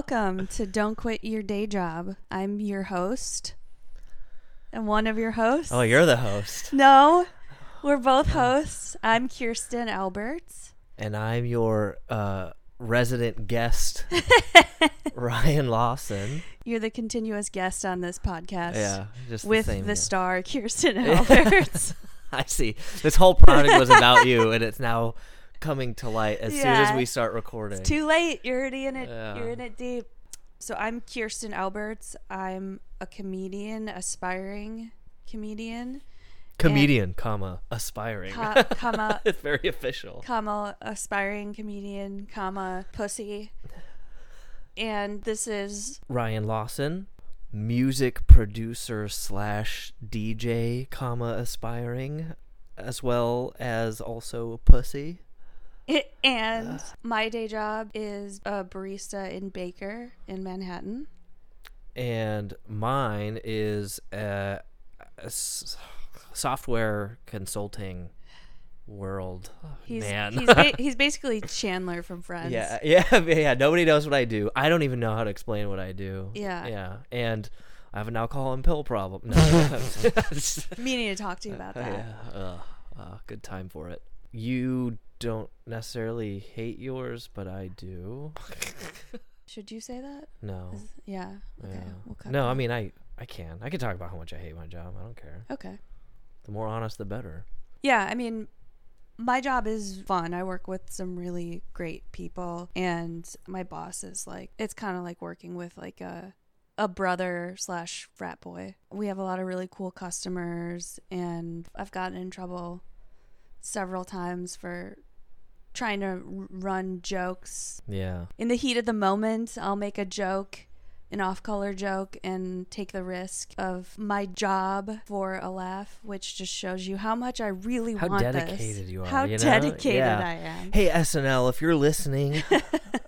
Welcome to Don't Quit Your Day Job. I'm your host and one of your hosts. Oh, you're the host. No, we're both hosts. I'm Kirsten Alberts. And I'm your uh, resident guest, Ryan Lawson. You're the continuous guest on this podcast. Yeah, just With the, the, same guy. star Kirsten Alberts. I see. This whole product was about you, and it's now coming to light as soon as we start recording. it's too late. You're already in it. Yeah. You're in it deep. So I'm Kirsten Alberts. I'm a comedian, aspiring comedian, Comedian, comma aspiring. co- comma it's very official. comma aspiring comedian, comma pussy. And this is Ryan Lawson, music producer slash DJ, comma aspiring, as well as also pussy. and my day job is a barista in Baker in Manhattan. and mine is a, a s- software consulting world. Oh, He's Man, he's ba- he's basically Chandler from Friends. yeah, yeah, yeah. Nobody knows what I do. I don't even know how to explain what I do. Yeah. yeah, and I have an alcohol and pill problem. No, Meaning to talk to you about that. yeah, uh, uh, good time for it. You don't necessarily hate yours, but I do. Should you say that? No, Is- yeah. Okay. yeah. We'll cut no. that. I mean, I I can. I can talk about how much I hate my job. I don't care. Okay. The more honest, the better. Yeah, I mean, my job is fun. I work with some really great people, and my boss is like, it's kind of like working with like a a brother slash frat boy. We have a lot of really cool customers, and I've gotten in trouble several times for trying to r- run jokes Yeah. in the heat of the moment. I'll make a joke. An off color joke and take the risk of my job for a laugh, which just shows you how much I really How want dedicated this. you are, How you know? dedicated Yeah. I am. Hey SNL, if you're listening,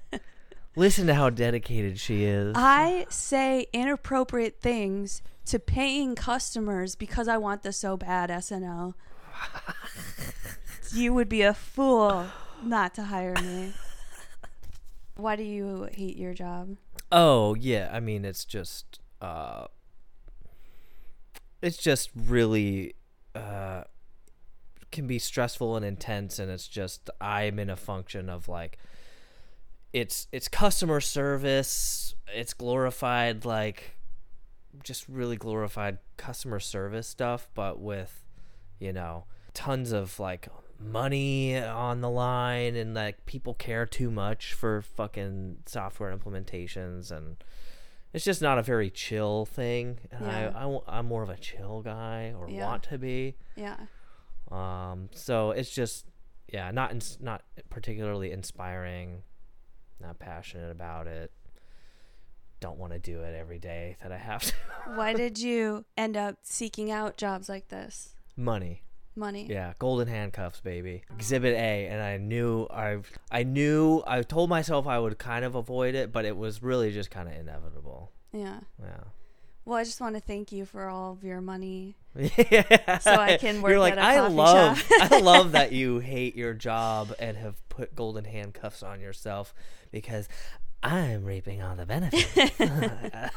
listen to how dedicated she is. I say inappropriate things to paying customers because I want this so bad, SNL. you would be a fool not to hire me. Why do you hate your job? oh yeah, I mean it's just uh, it's just really uh, can be stressful and intense, and it's just I'm in a function of like it's it's customer service, it's glorified like just really glorified customer service stuff, but with you know tons of like money on the line and like people care too much for fucking software implementations and it's just not a very chill thing and Yeah. I, I i'm more of a chill guy or Yeah. want to be Yeah. um so it's just yeah not ins- not particularly inspiring not passionate about it don't want to do it every day that i have to Why did you end up seeking out jobs like this? money Money. Yeah, golden handcuffs, baby. Exhibit A, and I knew I I knew I told myself I would kind of avoid it, but it was really just kind of inevitable. Yeah. Yeah. Well, I just want to thank you for all of your money. yeah. So I can work You're like at a I coffee love shop." I love that you hate your job and have put golden handcuffs on yourself because I'm reaping all the benefits.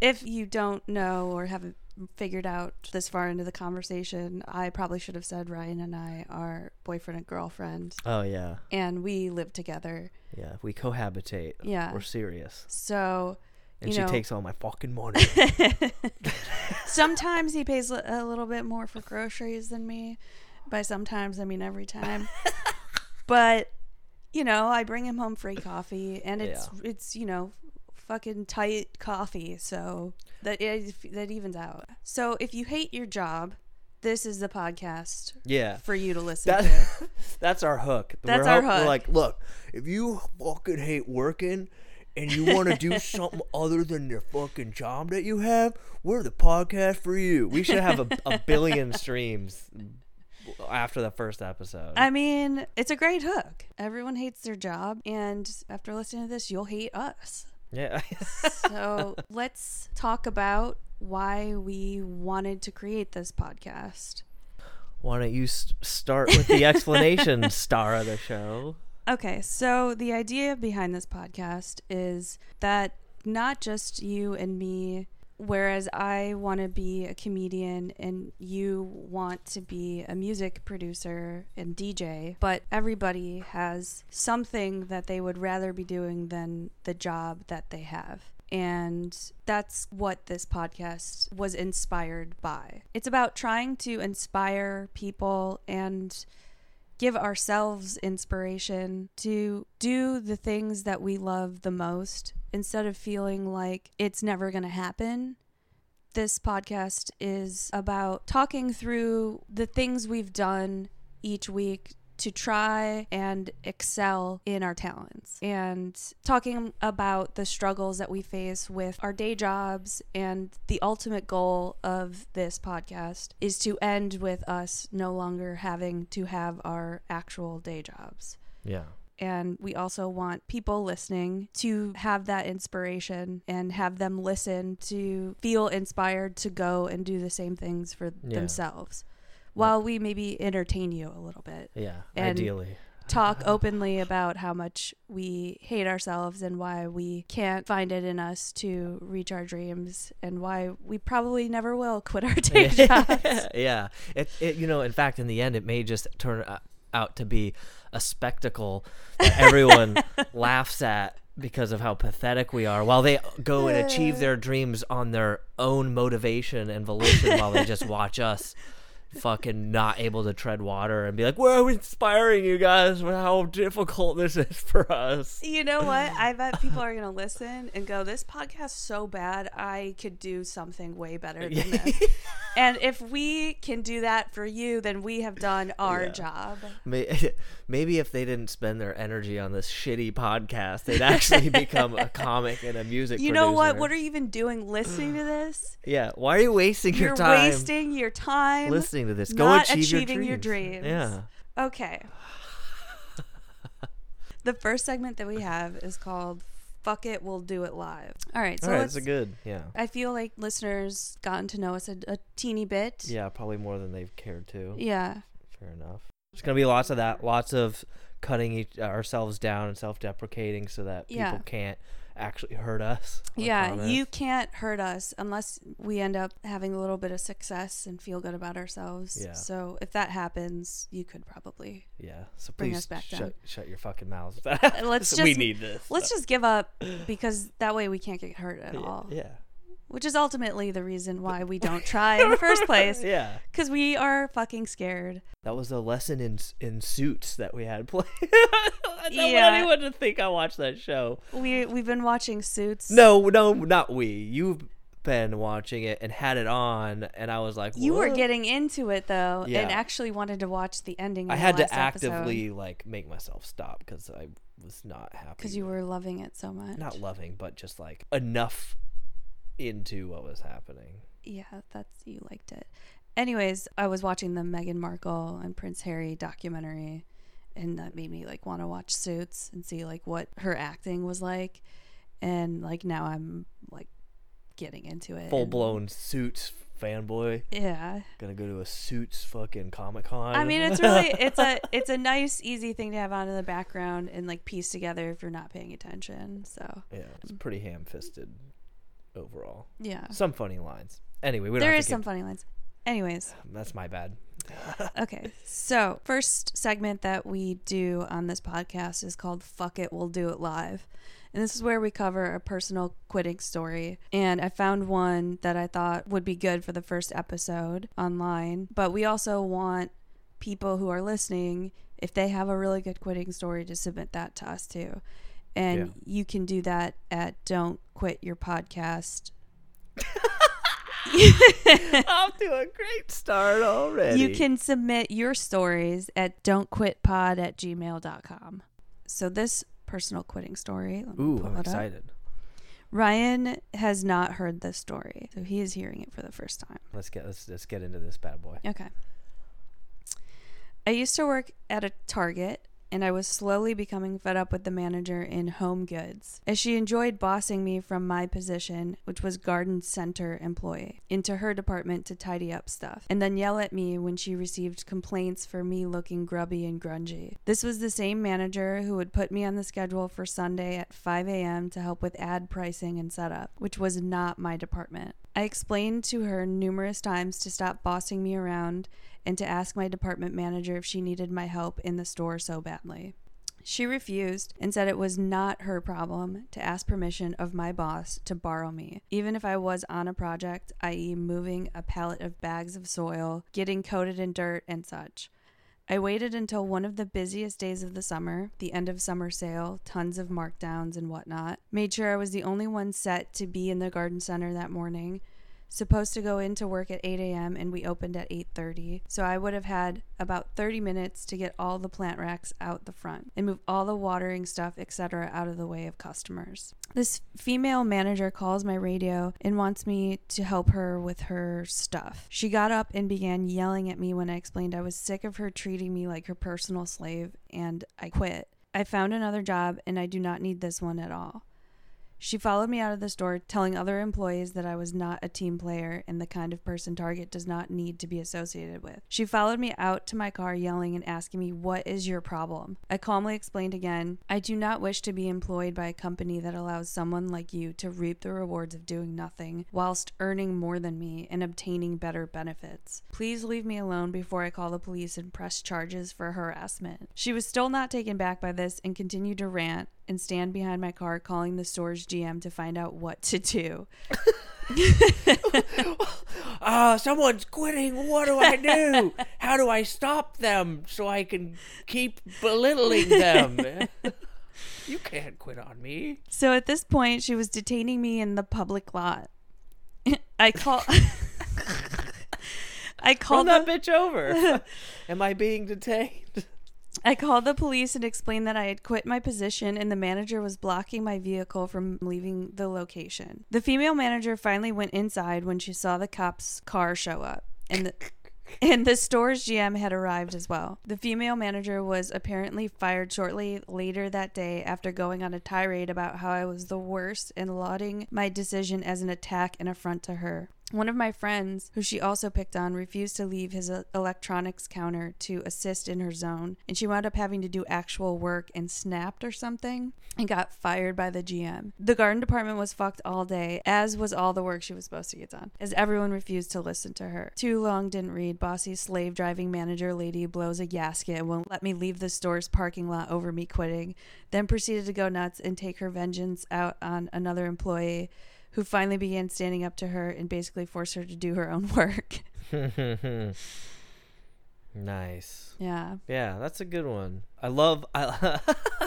If you don't know or haven't figured out this far into the conversation, I probably should have said Ryan and I are boyfriend and girlfriend, oh yeah. and we live together. Yeah, we cohabitate. Yeah. We're serious. So And You she know- takes all my fucking money. sometimes he pays a- a little bit more for groceries than me. By sometimes, I mean every time. but you know, I bring him home free coffee, and it's it's you know fucking tight coffee, so that it, that evens out. So if you hate your job, this is the podcast yeah. for you to listen That, to. that's our hook. That's we're our hop- We're like, look, if you fucking hate working and you want to do something other than your fucking job that you have, we're the podcast for you. We should have a, a billion streams after the first episode. I mean, it's a great hook. Everyone hates their job, and after listening to this, you'll hate us. Yeah. So let's talk about why we wanted to create this podcast. Why don't you s- start with the explanation, star of the show? Okay, so the idea behind this podcast is that not just you and me, whereas I want to be a comedian and you want to be a music producer and DJ, but everybody has something that they would rather be doing than the job that they have. And that's what this podcast was inspired by. It's about trying to inspire people and give ourselves inspiration to do the things that we love the most instead of feeling like it's never going to happen. This podcast is about talking through the things we've done each week to try and excel in our talents and talking about the struggles that we face with our day jobs and the ultimate goal of this podcast is to end with us no longer having to have our actual day jobs Yeah. And we also want people listening to have that inspiration and have them listen to feel inspired to go and do the same things for Yeah. themselves while we maybe entertain you a little bit Yeah. And- ideally. talk openly about how much we hate ourselves and why we can't find it in us to reach our dreams and why we probably never will quit our day jobs. yeah. It, it, you know, in fact, in the end, it may just turn o- out to be a spectacle that everyone laughs at because of how pathetic we are while they go and achieve their dreams on their own motivation and volition while they just watch us fucking not able to tread water and be like, we're inspiring you guys with how difficult this is for us. You know what? I bet people are going to listen and go, This podcast's so bad, I could do something way better than this. and if we can do that for you, then we have done our Yeah. job. Maybe if they didn't spend their energy on this shitty podcast, they'd actually become a comic and a music. You know what? producer. What are you even doing listening to this? Yeah, why are you wasting your time? You're wasting your time. listening to this? Go not achieve achieving your your dreams. dreams. Yeah. Okay. the first segment that we have is called Fuck It, We'll Do It Live. All right, so All right, let's, it's a good. Yeah. I feel like listeners gotten to know us a, a teeny bit. Yeah, probably more than they've cared to. Yeah. Fair enough. There's gonna be lots of that. Lots of cutting each, ourselves down and self-deprecating so that people Yeah. can't actually hurt us. Yeah, comment. you can't hurt us unless we end up having a little bit of success and feel good about ourselves. Yeah. So if that happens, you could probably Yeah. So Bring please us back shut, down. shut your fucking mouths. let's just we need this. let's just give up because that way we can't get hurt at yeah, all. Yeah. Which is ultimately the reason why we don't try in the first place. Yeah. Because we are fucking scared. That was a lesson in in suits that we had played. I don't Yeah. want anyone to think I watched that show. We we've been watching Suits. No, no, not we. You've been watching it and had it on, and I was like, You were getting into it though, Yeah. and actually wanted to watch the ending. I had to actively like make myself stop because I was not happy. because you were loving it so much. not loving, but just like enough into what was happening. Yeah, that's you liked it. Anyways, I was watching the Meghan Markle and Prince Harry documentary, and that made me like want to watch Suits and see like what her acting was like, and like now I'm like getting into it. Full blown suits fanboy. Yeah, Gonna go to a suits fucking comic con. I mean it's really it's a it's a nice easy thing to have on in the background and like piece together if you're not paying attention. So yeah, it's pretty ham fisted overall. yeah, Some funny lines. Anyway, we don't there is some funny lines. Anyways, That's my bad. okay. So, first segment that we do on this podcast is called Fuck It, We'll Do It Live. And this is where we cover a personal quitting story. And I found one that I thought would be good for the first episode online. But we also want people who are listening, if they have a really good quitting story, to submit that to us too. And Yeah. you can do that at Don't Quit Your Podcast. Off to a great start already. You can submit your stories at don'tquitpod at gmail.com. So this personal quitting story, Ooh, I'm it up. excited. Ryan has not heard this story, so he is hearing it for the first time. Let's get let's let's get into this bad boy. Okay. I used to work at a Target and I was slowly becoming fed up with the manager in home goods, as she enjoyed bossing me from my position, which was garden center employee, into her department to tidy up stuff, and then yell at me when she received complaints for me looking grubby and grungy. This was the same manager who would put me on the schedule for Sunday at 5 a.m. to help with ad pricing and setup, which was not my department. I explained to her numerous times to stop bossing me around and to ask my department manager if she needed my help in the store so badly. She refused and said it was not her problem to ask permission of my boss to borrow me, even if I was on a project, i.e., moving a pallet of bags of soil, getting coated in dirt, and such. I waited until one of the busiest days of the summer, the end of summer sale, tons of markdowns and whatnot. Made sure I was the only one set to be in the garden center that morning. Supposed to go into work at 8 a.m. and we opened at 8:30, so I would have had about 30 minutes to get all the plant racks out the front and move all the watering stuff, etc., out of the way of customers. This female manager calls my radio and wants me to help her with her stuff. She got up and began yelling at me when I explained I was sick of her treating me like her personal slave and I quit. I found another job and I do not need this one at all. She followed me out of the store, telling other employees that I was not a team player and the kind of person Target does not need to be associated with. She followed me out to my car, yelling and asking me, What is your problem? I calmly explained again, I do not wish to be employed by a company that allows someone like you to reap the rewards of doing nothing whilst earning more than me and obtaining better benefits. Please leave me alone before I call the police and press charges for harassment. She was still not taken back by this and continued to rant and stand behind my car calling the store's GM to find out what to do. Ah, someone's quitting. What do I do? How do I stop them so I can keep belittling them? you can't quit on me. So at this point, she was detaining me in the public lot. I call. I Call called that the, bitch over. Am I being detained? I called the police and explained that I had quit my position and the manager was blocking my vehicle from leaving the location. The female manager finally went inside when she saw the cop's car show up. And the and the store's GM had arrived as well. The female manager was apparently fired shortly later that day after going on a tirade about how I was the worst and lauding my decision as an attack and affront to her. One of my friends, who she also picked on, refused to leave his uh, electronics counter to assist in her zone, and she wound up having to do actual work and snapped or something and got fired by the GM. The garden department was fucked all day, as was all the work she was supposed to get done, as everyone refused to listen to her. Too long didn't read. Bossy slave driving manager lady blows a gasket and won't let me leave the store's parking lot over me quitting, then proceeded to go nuts and take her vengeance out on another employee who finally began standing up to her and basically forced her to do her own work. nice. yeah. Yeah, that's a good one. I love. I.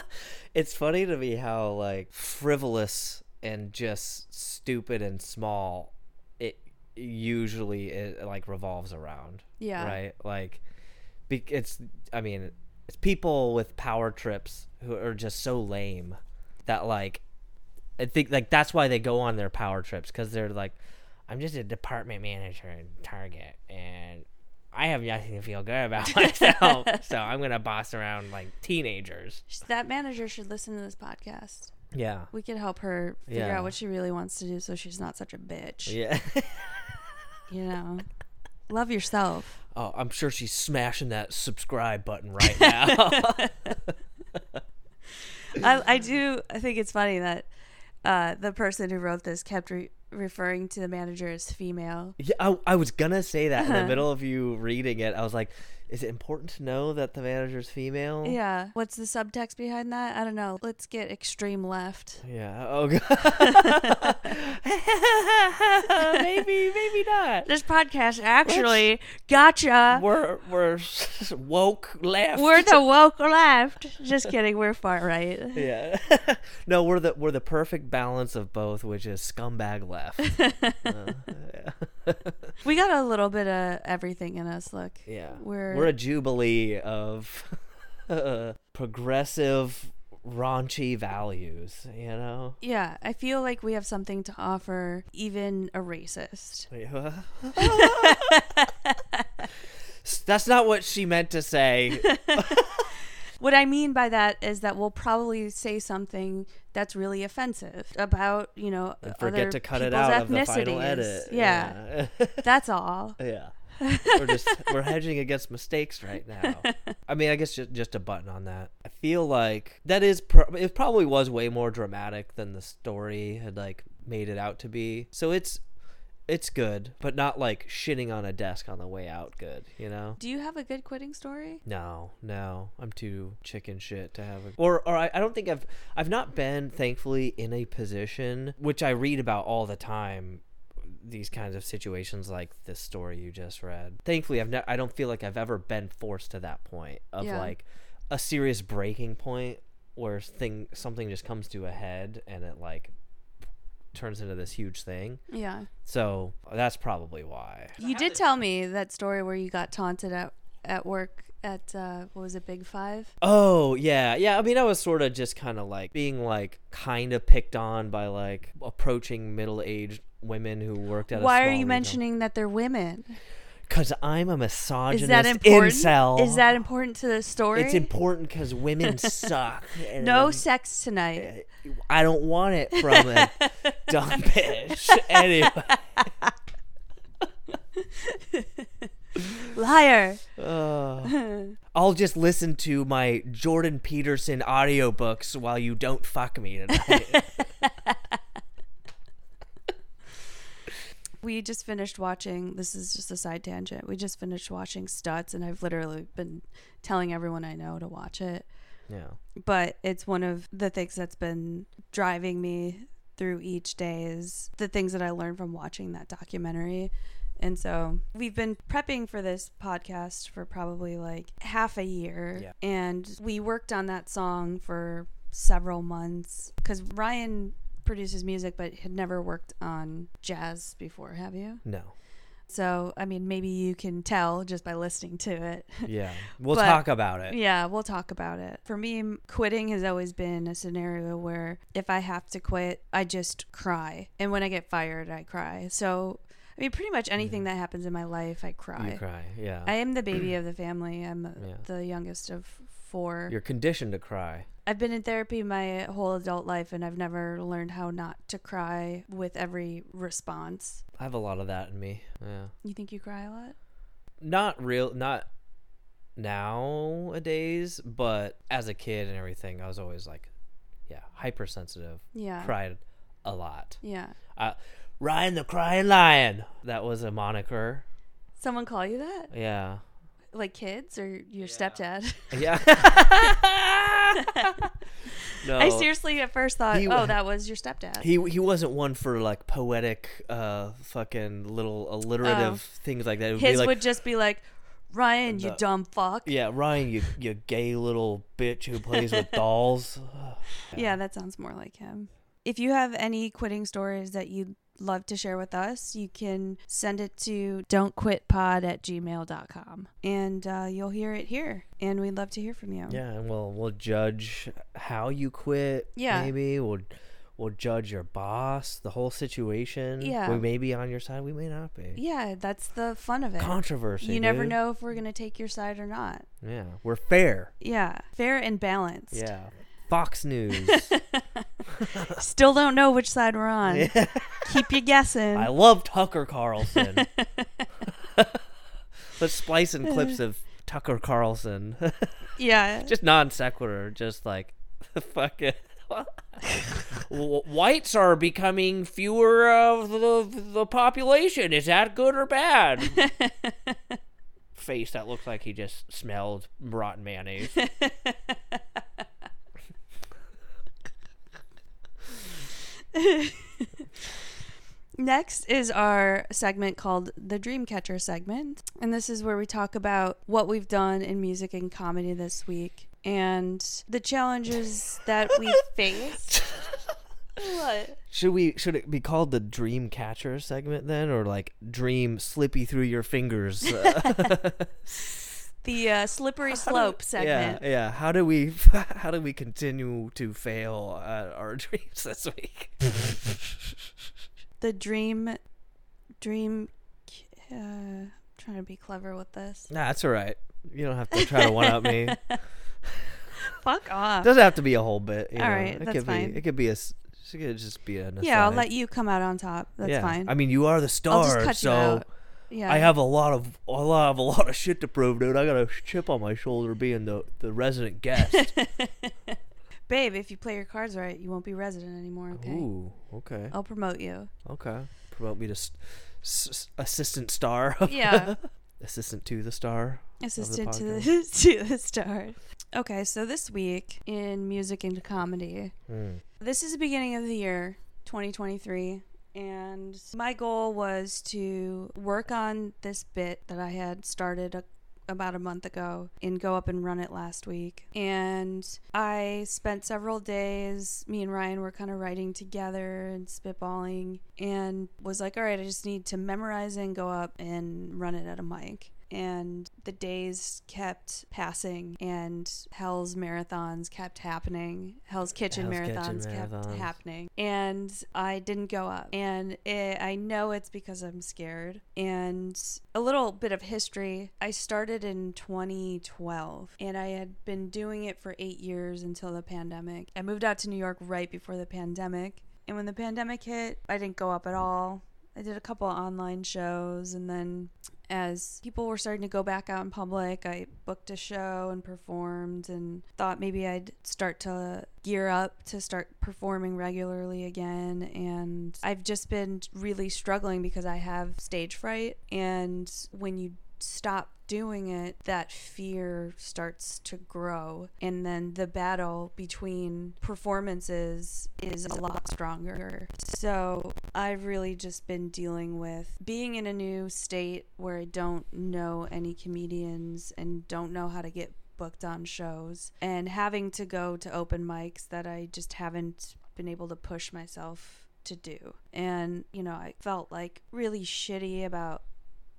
it's funny to me how like frivolous and just stupid and small it usually it, like revolves around. Yeah. Right. Like, be, it's. I mean, it's people with power trips who are just so lame that like, I think like that's why they go on their power trips because they're like, I'm just a department manager in Target and I have nothing to feel good about myself, so I'm gonna boss around like teenagers. That manager should listen to this podcast. Yeah. We could help her figure Yeah. out what she really wants to do so she's not such a bitch. Yeah. You know? Love yourself. oh, I'm sure she's smashing that subscribe button right now. I, I do I think it's funny that uh, the person who wrote this kept re- referring to the manager as female. yeah, I, I was gonna say that in the middle of you reading it. I was like, is it important to know that the manager's female? Yeah. What's the subtext behind that? I don't know. Let's get extreme left. Yeah. Oh god. maybe, maybe not. This podcast actually gotcha. We're we're woke left. We're the woke left. Just kidding. We're far right. yeah. no, we're the we're the perfect balance of both, which is scumbag left. Uh, yeah. We got a little bit of everything in us. Look. yeah. We're- we're a jubilee of progressive raunchy values, you know? Yeah, I feel like we have something to offer even a racist. That's not what she meant to say. What I mean by that is that we'll probably say something that's really offensive about, you know, And other forget to cut it people's out of the final edit. Yeah, Yeah. that's all. yeah. we're just we're hedging against mistakes right now. I mean, I guess just just a button on that. I feel like that is pro- it probably was way more dramatic than the story had like made it out to be. So it's it's good, but not like shitting on a desk on the way out good, you know? Do you have a good quitting story? No, no, I'm too chicken shit to have a or or I, I don't think I've I've not been thankfully in a position which I read about all the time these kinds of situations like this story you just read. Thankfully, I've ne- I don't feel like I've ever been forced to that point of Yeah. like a serious breaking point where thing something just comes to a head and it like turns into this huge thing. Yeah. So that's probably why. You did tell me that story where you got taunted at at work at uh, what was it, Big Five? Oh yeah, yeah. I mean, I was sort of just kind of like being like kind of picked on by like approaching middle-aged women who worked at. A Why are you mentioning that they're women? Because I'm a misogynist Is that important? incel. Is that important to the story? It's important because women suck. and no sex tonight. I don't want it from a dumb bitch. Anyway, Liar. uh, I'll just listen to my Jordan Peterson audiobooks while you don't fuck me tonight. We just finished watching. This is just a side tangent. We just finished watching Stutz, and I've literally been telling everyone I know to watch it. yeah. But it's one of the things that's been driving me through each day is the things that I learned from watching that documentary. And so we've been prepping for this podcast for probably like half a year. Yeah. And we worked on that song for several months because Ryan produces music but had never worked on jazz before, have you? No. So, I mean, maybe you can tell just by listening to it. Yeah. We'll But- talk about it. Yeah, we'll talk about it. For me, quitting has always been a scenario where if I have to quit, I just cry. And when I get fired, I cry. So, I mean, pretty much anything mm-hmm. that happens in my life, I cry. You cry. Yeah. I am the baby of the family. I'm Yeah. the youngest of four. You're conditioned to cry. I've been in therapy my whole adult life, and I've never learned how not to cry with every response. I have a lot of that in me. Yeah. You think you cry a lot? Not real. Not nowadays, but as a kid and everything, I was always like, yeah, hypersensitive. Yeah. Cried a lot. Yeah. Uh, Ryan the Crying Lion. That was a moniker. Someone call you that? Yeah. Like kids or your stepdad? Yeah. no. I seriously at first thought, He oh, that was your stepdad. He he wasn't one for like poetic, uh, fucking little alliterative Oh. things like that. It would His be like, would just be like, Ryan, you dumb fuck. Yeah. yeah, Ryan, you you gay little bitch who plays with dolls. Yeah, that sounds more like him. If you have any quitting stories that you'd love to share with us, you can send it to don'tquitpod at gmail.com and uh, you'll hear it here. And we'd love to hear from you. Yeah, and we'll we'll judge how you quit. Yeah. maybe we'll we'll judge your boss, the whole situation. Yeah. we may be on your side, we may not be. Yeah, that's the fun of it. Controversy. you never dude. know if we're going to take your side or not. Yeah, we're fair. Yeah, fair and balanced. Yeah, Fox News. Still don't know which side we're on. Keep you guessing. I love Tucker Carlson. Let's splice in clips of Tucker Carlson. yeah. just non sequitur, just like fuck it. Whites are becoming fewer of the the population. Is that good or bad? Face that looks like he just smelled rotten mayonnaise. Next is our segment called the Dreamcatcher segment. And this is where we talk about what we've done in music and comedy this week and the challenges that we faced. what? Should we should it be called the dream catcher segment then, or like dream slippy through your fingers? The uh, slippery slope segment. Yeah, yeah. How do we how do we continue to fail at our dreams this week? The dream, dream. Uh, I'm trying to be clever with this. Nah, that's all right. You don't have to try to one up me. Fuck off. doesn't have to be a whole bit. You All know? right, it that's could fine. be. It could be a. It could just be an. yeah, I'll let you come out on top. That's Yeah. fine. I mean, you are the I'll just star, cut so you out. Yeah. I have a lot of a lot of a lot of shit to prove, dude. I got a chip on my shoulder being the the resident guest. Babe, if you play your cards right, you won't be resident anymore, okay? Ooh, okay, I'll promote you. okay. Promote me to s- s- assistant star. Yeah. assistant to the star. Assistant to the, to the star. Okay, so this week in music and comedy, Mm. this is the beginning of the year, 2023, and my goal was to work on this bit that I had started a, about a month ago and go up and run it last week. And I spent several days, me and Ryan were kind of writing together and spitballing, and was like, all right, I just need to memorize and go up and run it at a mic and the days kept passing and hell's marathons kept happening. Hell's kitchen Hell's Kitchen marathons kept marathons. happening. And i didn't go up. And it, i know it's because i'm scared. And a little bit of history. I started in 2012 and i had been doing it for eight years until the pandemic. I moved out to new york right before the pandemic. And when the pandemic hit i didn't go up at all I did a couple online shows and then as people were starting to go back out in public, I booked a show and performed and thought maybe I'd start to gear up to start performing regularly again. And I've just been really struggling because I have stage fright. And when you stop doing it, that fear starts to grow. And then the battle between performances is a lot stronger. So I've really just been dealing with being in a new state where I don't know any comedians and don't know how to get booked on shows and having to go to open mics that I just haven't been able to push myself to do. And, you know, I felt like really shitty about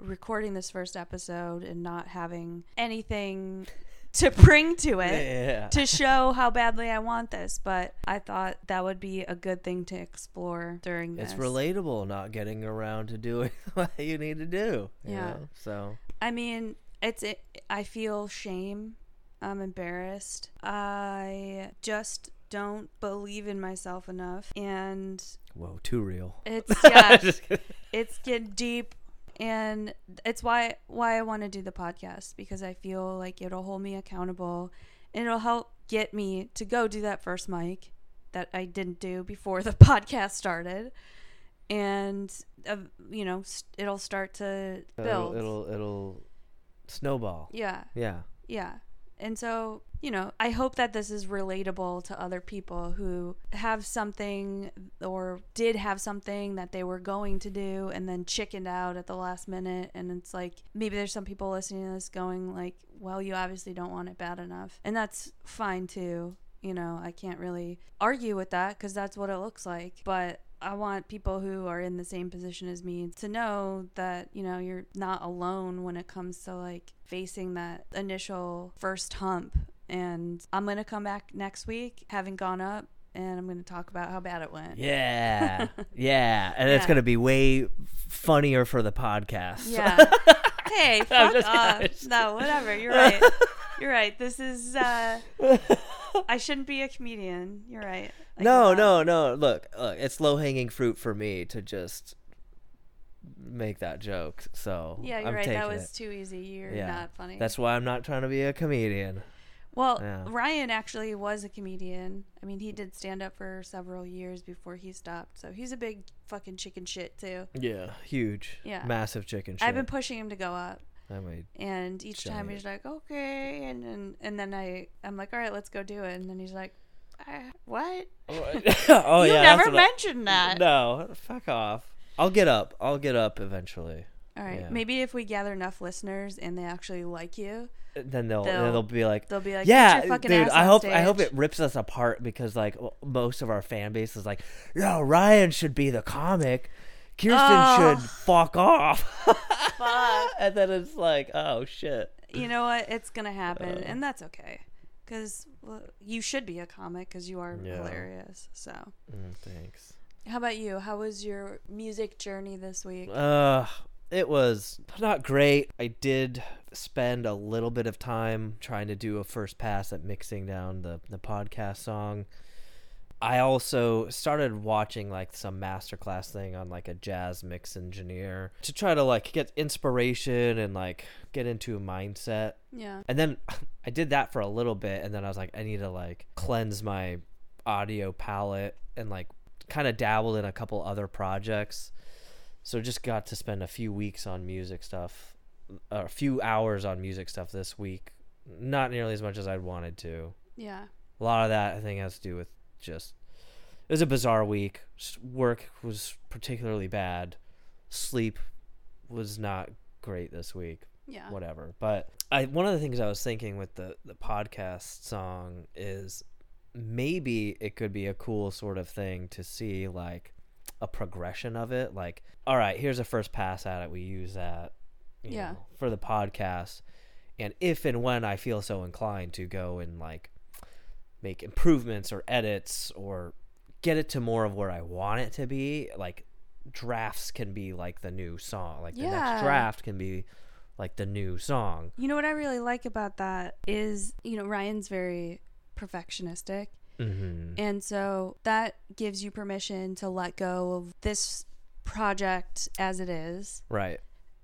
recording this first episode and not having anything to bring to it Yeah. to show how badly I want this, but I thought that would be a good thing to explore during this. It's relatable not getting around to doing what you need to do. you Yeah. know? So I mean, it's it, I feel shame. I'm embarrassed. I just don't believe in myself enough and whoa, too real. it's yeah, Just it's getting deep and it's why why I want to do the podcast because I feel like it'll hold me accountable and it'll help get me to go do that first mic that I didn't do before the podcast started and uh, you know it'll start to build It'll, it'll it'll snowball. yeah Yeah. yeah and so you know i hope that this is relatable to other people who have something or did have something that they were going to do and then chickened out at the last minute. And it's like maybe there's some people listening to this going like well you obviously don't want it bad enough. And that's fine too you know i can't really argue with that because that's what it looks like but I want people who are in the same position as me to know that, you know, you're not alone when it comes to like facing that initial first hump. And I'm going to come back next week having gone up and I'm going to talk about how bad it went. Yeah. yeah. And it's Yeah. gonna be way funnier for the podcast. Yeah. hey, fuck off. No, whatever. You're right. You're right. This is, uh, I shouldn't be a comedian. You're right. No, no, no. Look, look, it's low hanging fruit for me to just make that joke. So Yeah, you're I'm right. That was it. too easy. You're Yeah. not funny. That's why I'm not trying to be a comedian. Well, Yeah. Ryan actually was a comedian. I mean, he did stand up for several years before he stopped. So he's a big fucking chicken shit too. Yeah, huge. Yeah. massive chicken shit. I've been pushing him to go up, I mean, and each time he's like, "Okay," and then and then I I'm like, "All right, let's go do it," and then he's like, "Ah, "What? oh yeah you yeah, never what I- mentioned that." No, fuck off. I'll get up. I'll get up eventually. All right, Yeah. maybe if we gather enough listeners and they actually like you, Then they'll They'll- then they'll be like, they'll be like, yeah, "Get your dude. ass I hope I hope it rips us apart because like most of our fan base is like, no, Ryan should be the comic. Kirsten Oh. should fuck off. Fuck. and then it's like, oh shit. you know what? It's gonna happen, Uh. and that's okay. Because well, you should be a comic because you are Yeah. hilarious. So. Mm, thanks. How about you? How was your music journey this week? Uh, it was not great. I did spend a little bit of time trying to do a first pass at mixing down the the podcast song. I also started watching like some masterclass thing on like a jazz mix engineer to try to like get inspiration and like get into a mindset. Yeah. And then I did that for a little bit and then I was like I need to like cleanse my audio palette and like kind of dabbled in a couple other projects. So just got to spend a few weeks on music stuff, a few hours on music stuff this week. Not nearly as much as I'd wanted to. Yeah. A lot of that I think has to do with just it was a bizarre week. Work was particularly bad. Sleep was not great this week. Yeah. Whatever. But I one of the things I was thinking with the the podcast song is maybe it could be a cool sort of thing to see like a progression of it like all right here's a first pass at it we use that Yeah. know, for the podcast and if and when i feel so inclined to go and like make improvements or edits or get it to more of where i want it to be like drafts can be like the new song like the next draft can be like the new song You know what I really like about that is, you know, Ryan's very perfectionistic. Mm-hmm. And so that gives you permission to let go of this project as it is right.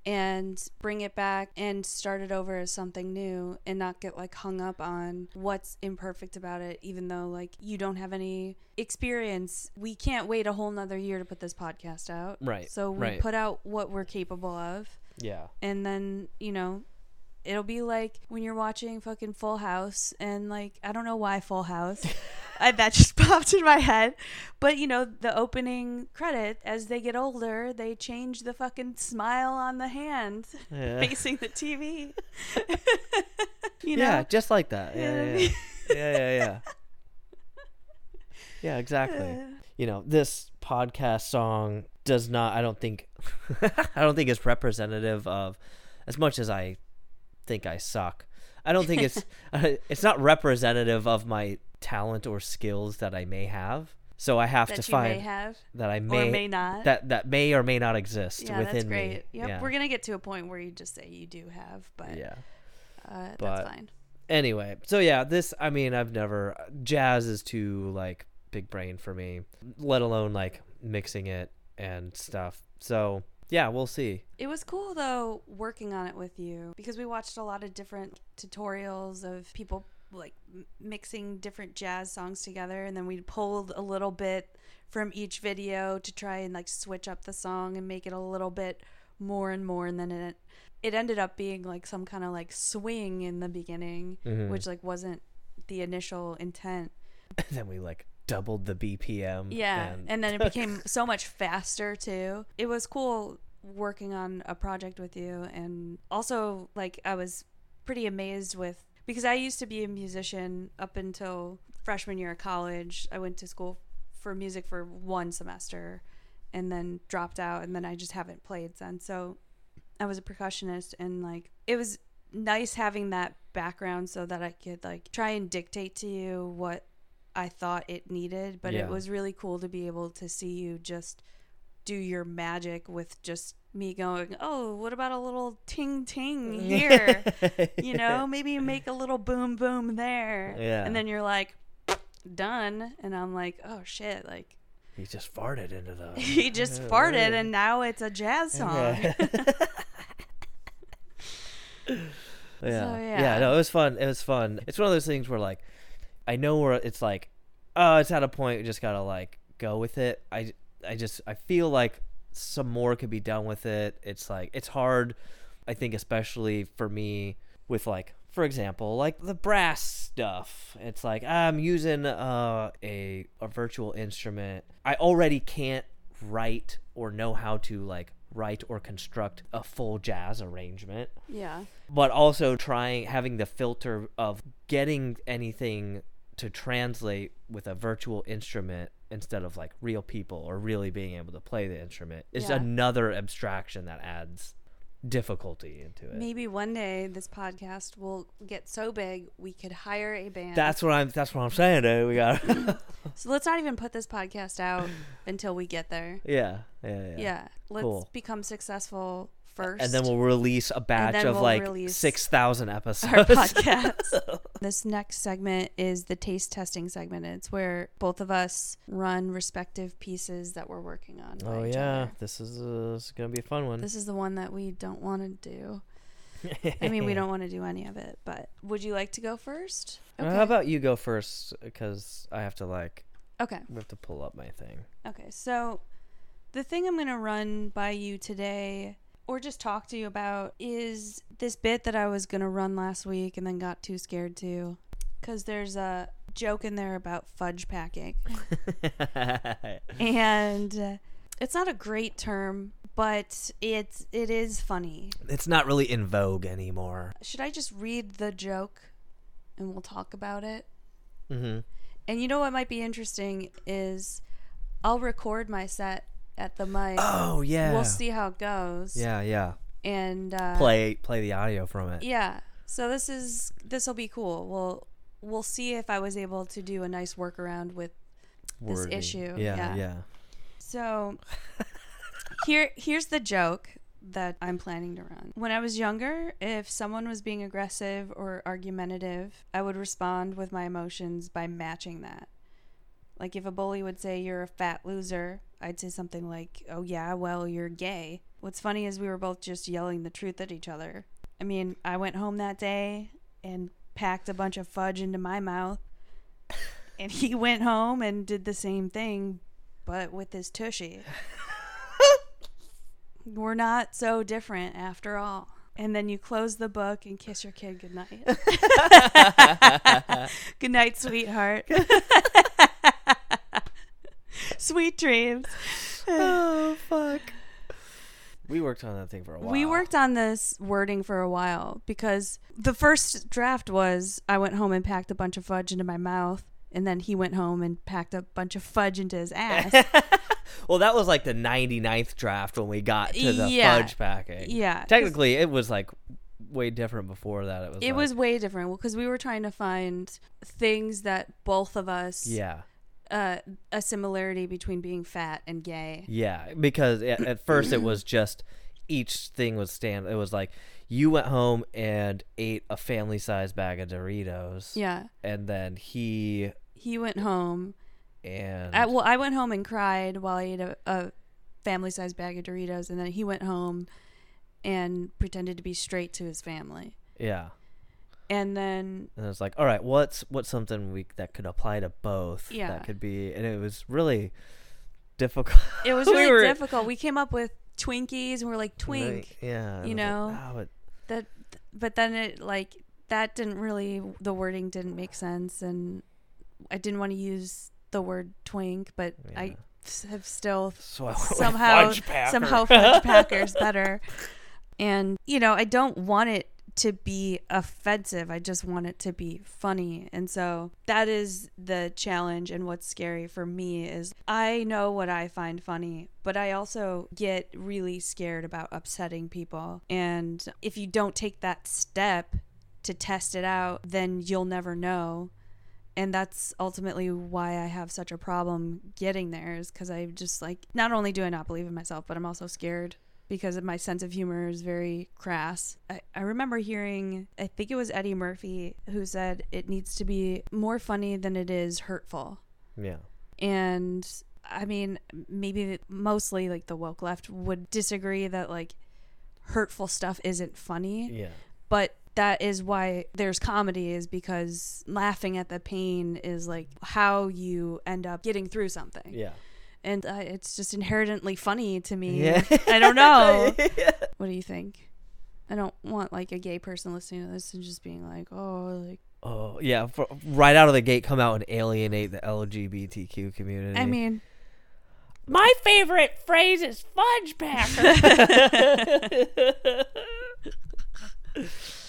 and bring it back and start it over as something new and not get like hung up on what's imperfect about it even though like you don't have any experience. We can't wait a whole nother year to put this podcast out. Right, so we right. put out what we're capable of. Yeah. And then you know it'll be like when you're watching fucking full house and like i don't know why full house I, that just popped in my head but you know the opening credit as they get older they change the fucking smile on the hand Yeah. facing the tv you know yeah, just like that. Yeah, yeah, Yeah. yeah, yeah, yeah. Yeah, Yeah, exactly. You know, this podcast song does not. I don't think. I don't think it's representative of, as much as I think I suck. I don't think it's. it's not representative of my talent or skills that I may have. So I have that to find that I may or may, not that that may or may not exist yeah within that's me. great yep Yeah. we're gonna get to a point where you just say you do have but yeah. uh, But- that's fine anyway so yeah this i mean i've never jazz is too like big brain for me let alone like mixing it and stuff so yeah we'll see It was cool though working on it with you because we watched a lot of different tutorials of people like mixing different jazz songs together and then we pulled a little bit from each video to try and like switch up the song and make it a little bit more and more and then it it ended up being like some kind of like swing in the beginning Mhm. which like wasn't the initial intent and then we like doubled the bpm yeah, and, and, then it became so much faster too. It was cool working on a project with you, and also like I was pretty amazed with because I used to be a musician up until freshman year of college. I went to school for music for one semester, and then dropped out, and then I just haven't played since. So I was a percussionist, and like it was nice having that background so that I could like try and dictate to you what I thought it needed, but Yeah. it was really cool to be able to see you just do your magic with just me going, "Oh, what about a little ting ting here?" you know, maybe make a little boom boom there. Yeah. And then you're like, "Done." And I'm like, "Oh shit, like he just farted into the he just farted and now it's a jazz song." yeah. yeah. yeah. no, it was fun. It was fun. It's one of those things where like I know where it's like, oh, it's at a point We just gotta like go with it. I I just I feel like some more could be done with it. It's like it's hard. I think especially for me with like for example like the brass stuff it's like i'm using uh, a, a virtual instrument i already can't write or know how to like write or construct a full jazz arrangement yeah. but also trying having the filter of getting anything to translate with a virtual instrument instead of like real people or really being able to play the instrument is Yeah. another abstraction that adds difficulty into it. Maybe one day this podcast will get so big we could hire a band. That's what I'm. That's what I'm saying, dude. We got. so let's not even put this podcast out until we get there. yeah, yeah, yeah. Yeah. Let's Cool. become successful first. And then we'll release a batch of we'll like release six thousand our episodes. podcast. this next segment is the taste testing segment. It's where both of us run respective pieces that we're working on. oh yeah, this is, uh, this is gonna be a fun one. This is the one that we don't want to do. I mean, we don't want to do any of it, but would you like to go first? Uh, How about you go first? Because I have to like Okay. we have to pull up my thing. Okay. So the thing I'm going to run by you today or just talk to you about is this bit that I was going to run last week and then got too scared to cuz there's a joke in there about fudge packing. and uh, it's not a great term, but it's it is funny. it's not really in vogue anymore. Should I just read the joke and we'll talk about it? Mm-hmm. And you know what might be interesting is I'll record my set at the mic. Oh yeah. We'll see how it goes. Yeah, yeah. And uh, Play play the audio from it. Yeah. So this is this will be cool. We'll we'll see if I was able to do a nice workaround with this Wording. issue, Yeah, yeah. yeah. So here here's the joke that I'm planning to run. When I was younger, if someone was being aggressive or argumentative, I would respond with my emotions by matching that. Like if a bully would say you're a fat loser, I'd say something like, "Oh yeah, well, you're gay." What's funny is we were both just yelling the truth at each other. I mean, I went home that day and packed a bunch of fudge into my mouth. And he went home and did the same thing, but with his tushy. We're not so different after all. And then you close the book and kiss your kid goodnight. Good night, sweetheart. Sweet dreams. oh fuck. We worked on that thing for a while. We worked on this wording for a while because the first draft was I went home and packed a bunch of fudge into my mouth, and then he went home and packed a bunch of fudge into his ass. well, that was like the 99th draft when we got to the Yeah. fudge packing. Yeah. Technically, it was like way different before that. It was. it like- was way different because we were trying to find things that both of us, Yeah. Uh, a similarity between being fat and gay. Yeah, because at, at first it was just each thing was stand. It was like you went home and ate a family size bag of Doritos. Yeah, And then he he went home. and I, well, I went home and cried while I ate a, a family size bag of Doritos, and then he went home and pretended to be straight to his family. yeah. And then And was like, all right, what's what's something we that could apply to both? Yeah. That could be, and it was really difficult. it was We really were- difficult. We came up with Twinkies, and we're like twink. Yeah. you I was like, know? "Ah, but That, but then it like that didn't really the wording didn't make sense, and I didn't want to use the word twink, but Yeah. I have still so I somehow Fudge somehow fudge packers better and you know i don't want it to be offensive. I just want it to be funny. And so that is the challenge and what's scary for me is i know what i find funny but i also get really scared about upsetting people. And if you don't take that step to test it out then you'll never know. And that's ultimately why I have such a problem getting there is because I just like not only do I not believe in myself, but I'm also scared because of my sense of humor is very crass. I, I remember hearing, I think it was Eddie Murphy who said it needs to be more funny than it is hurtful. yeah. And I mean, maybe mostly like the woke left would disagree that like hurtful stuff isn't funny Yeah. but that is why there's comedy is because laughing at the pain is like how you end up getting through something Yeah. And uh, it's just inherently funny to me Yeah. i don't know what do you think i don't want like a gay person listening to this and just being like oh like Oh yeah, for, right out of the gate, come out and alienate the LGBTQ community. i mean my favorite phrase is fudge packer.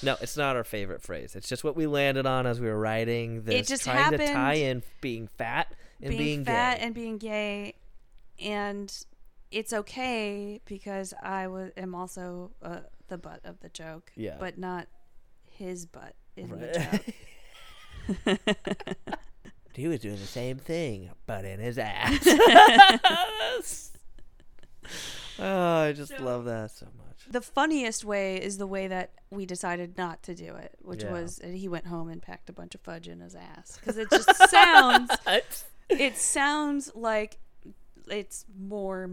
no, it's not our favorite phrase. It's just what we landed on as we were writing this, just trying to tie in being fat and being, being, fat gay. and being gay and it's okay because I was am also uh, the butt of the joke. Yeah. But not his butt in Right. the joke. he was doing the same thing, but in his ass. oh, I just So- love that so much. the funniest way is the way that we decided not to do it, which Yeah. was he went home and packed a bunch of fudge in his ass because it just sounds it sounds like it's more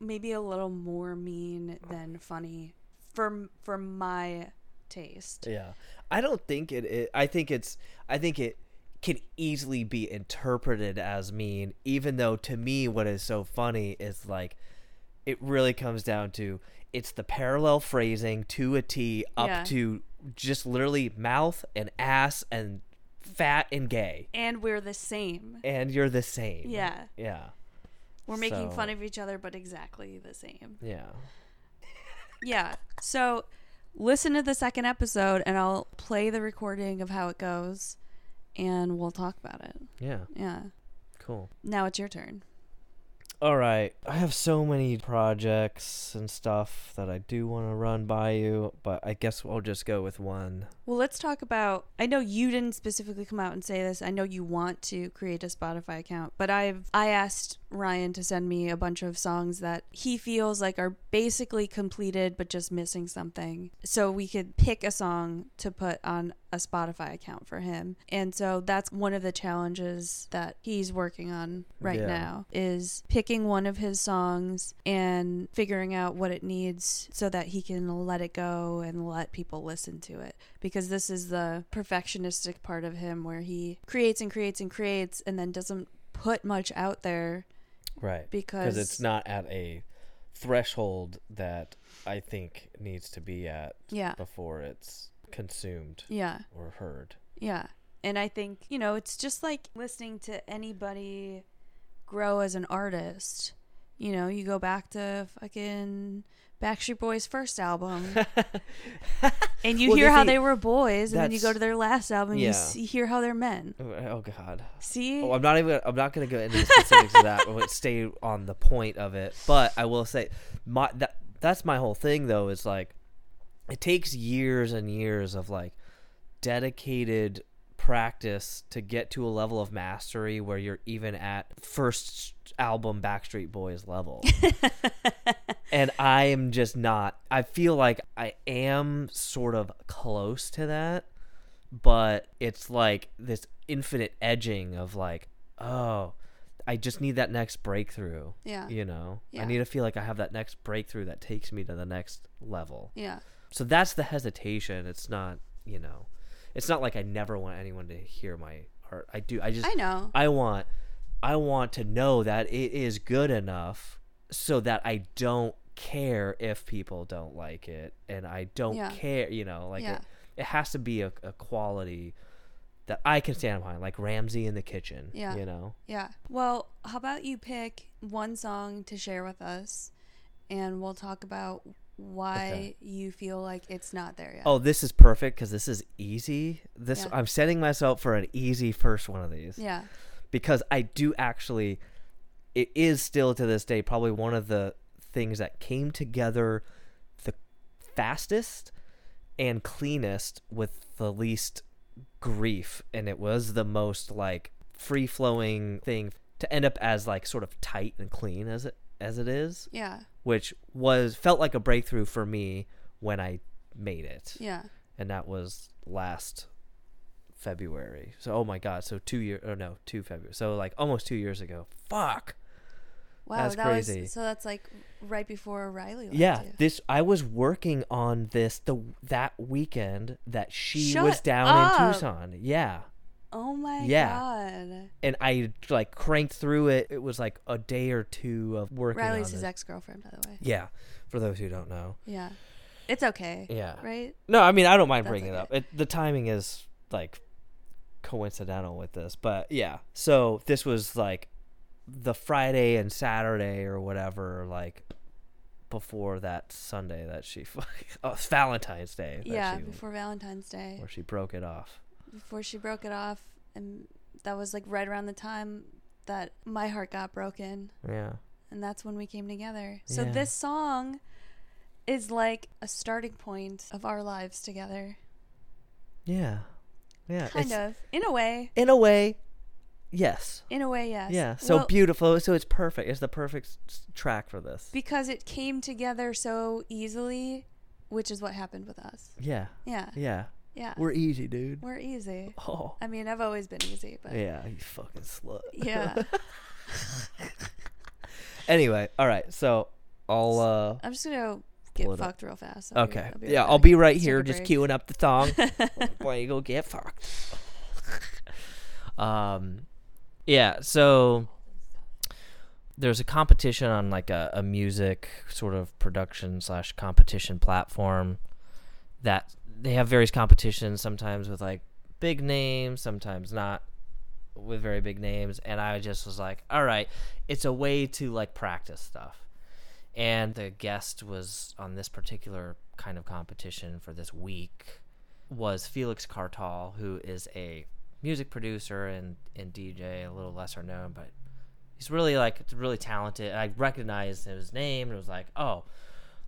maybe a little more mean than funny for for my taste. Yeah, I don't think it, it. I think it's. I think it can easily be interpreted as mean, even though to me, what is so funny is like, it really comes down to it's the parallel phrasing to a T up Yeah. to just literally mouth and ass and fat and gay, And we're the same. and you're the same. Yeah. Yeah. We're making So- fun of each other but exactly the same. Yeah. Yeah. So listen to the second episode and I'll play the recording of how it goes and we'll talk about it. Yeah. Yeah. Cool. Now it's your turn. All right. I have so many projects and stuff that I do want to run by you, but I guess I'll just go with one. Well, let's talk about. I know you didn't specifically come out and say this. I know you want to create a Spotify account, but I've I asked Ryan to send me a bunch of songs that he feels like are basically completed but just missing something, so we could pick a song to put on a Spotify account for him. And so that's one of the challenges that he's working on right Yeah. now is picking one of his songs and figuring out what it needs so that he can let it go and let people listen to it because this is the perfectionistic part of him where he creates and creates and creates and then doesn't put much out there Right. because Because it's not at a threshold that I think needs to be at yeah before it's consumed yeah or heard. Yeah. And I think, you know, it's just like listening to anybody grow as an artist. You know, you go back to fucking Backstreet Boys' first album and you Well, hear how thing- they were boys, and then you go to their last album and Yeah. you see, hear how they're men. Oh, oh God. See? Oh, I'm not even. I'm not going to go into the specifics of that. But stay on the point of it. But I will say, my that that's my whole thing though. Is like, it takes years and years of like dedicated practice to get to a level of mastery where you're even at first album Backstreet Boys level. and I am just not. I feel like I am sort of close to that, but it's like this infinite edging of like, oh, I just need that next breakthrough. yeah. You know, Yeah. I need to feel like I have that next breakthrough that takes me to the next level. Yeah. So that's the hesitation. It's not, you know, it's not like I never want anyone to hear my art. I do. I just I know. I want I want to know that it is good enough so that I don't care if people don't like it and I don't Yeah. care, you know, like Yeah. it, it has to be a, a quality that I can stand behind, like Ramsay in the kitchen. Yeah. You know? Yeah. Well, how about you pick one song to share with us and we'll talk about why Okay. you feel like it's not there yet. Oh, this is perfect because this is easy. This Yeah. I'm setting myself for an easy first one of these. Yeah. because I do actually it is still to this day probably one of the things that came together the fastest and cleanest with the least grief and it was the most like free flowing thing to end up as like sort of tight and clean as it as it is Yeah. which was felt like a breakthrough for me when I made it Yeah. and that was last February. So oh my god, so two year or no, two February. So like almost two years ago. Fuck. Wow, That's that crazy. was so that's like right before Riley left Yeah, this I was working on this the that weekend that she Shut was down up. in Tucson. Yeah. Oh my Yeah. god. And I like cranked through it. It was like a day or two of working Riley's on his ex girlfriend, by the way. Yeah, for those who don't know. Yeah. It's okay. Yeah. Right? No, I mean I don't mind That's bringing it up. It, the timing is like coincidental with this, but yeah. So this was like the Friday and Saturday or whatever, like before that Sunday that she oh, Valentine's Day. Yeah, before Valentine's Day. where she broke it off. Before she broke it off and that was like right around the time that my heart got broken. Yeah. and that's when we came together. So Yeah. this song is like a starting point of our lives together. Yeah. Yeah. Kind of. In a way. In a way, yes. In a way, yes. Yeah. So Well, beautiful. So it's perfect. It's the perfect track for this. because it came together so easily, which is what happened with us. Yeah. Yeah. Yeah. Yeah. We're easy, dude. We're easy. Oh. I mean, I've always been easy, but Yeah, you fucking slut. yeah. Anyway, all right. So I'll uh I'm just gonna get Pull it up. fucked real fast. I'll be- okay. I'll be yeah, right I'll be right Let's here just break. queuing up the song. While you go get fucked. um yeah, so there's a competition on like a, a music sort of production slash competition platform that they have various competitions sometimes with like big names sometimes not with very big names and i just was like all right it's a way to like practice stuff and the guest was on this particular kind of competition for this week was felix cartal who is a music producer and, and dj a little lesser known but he's really like really talented. I recognized his name and was like, oh,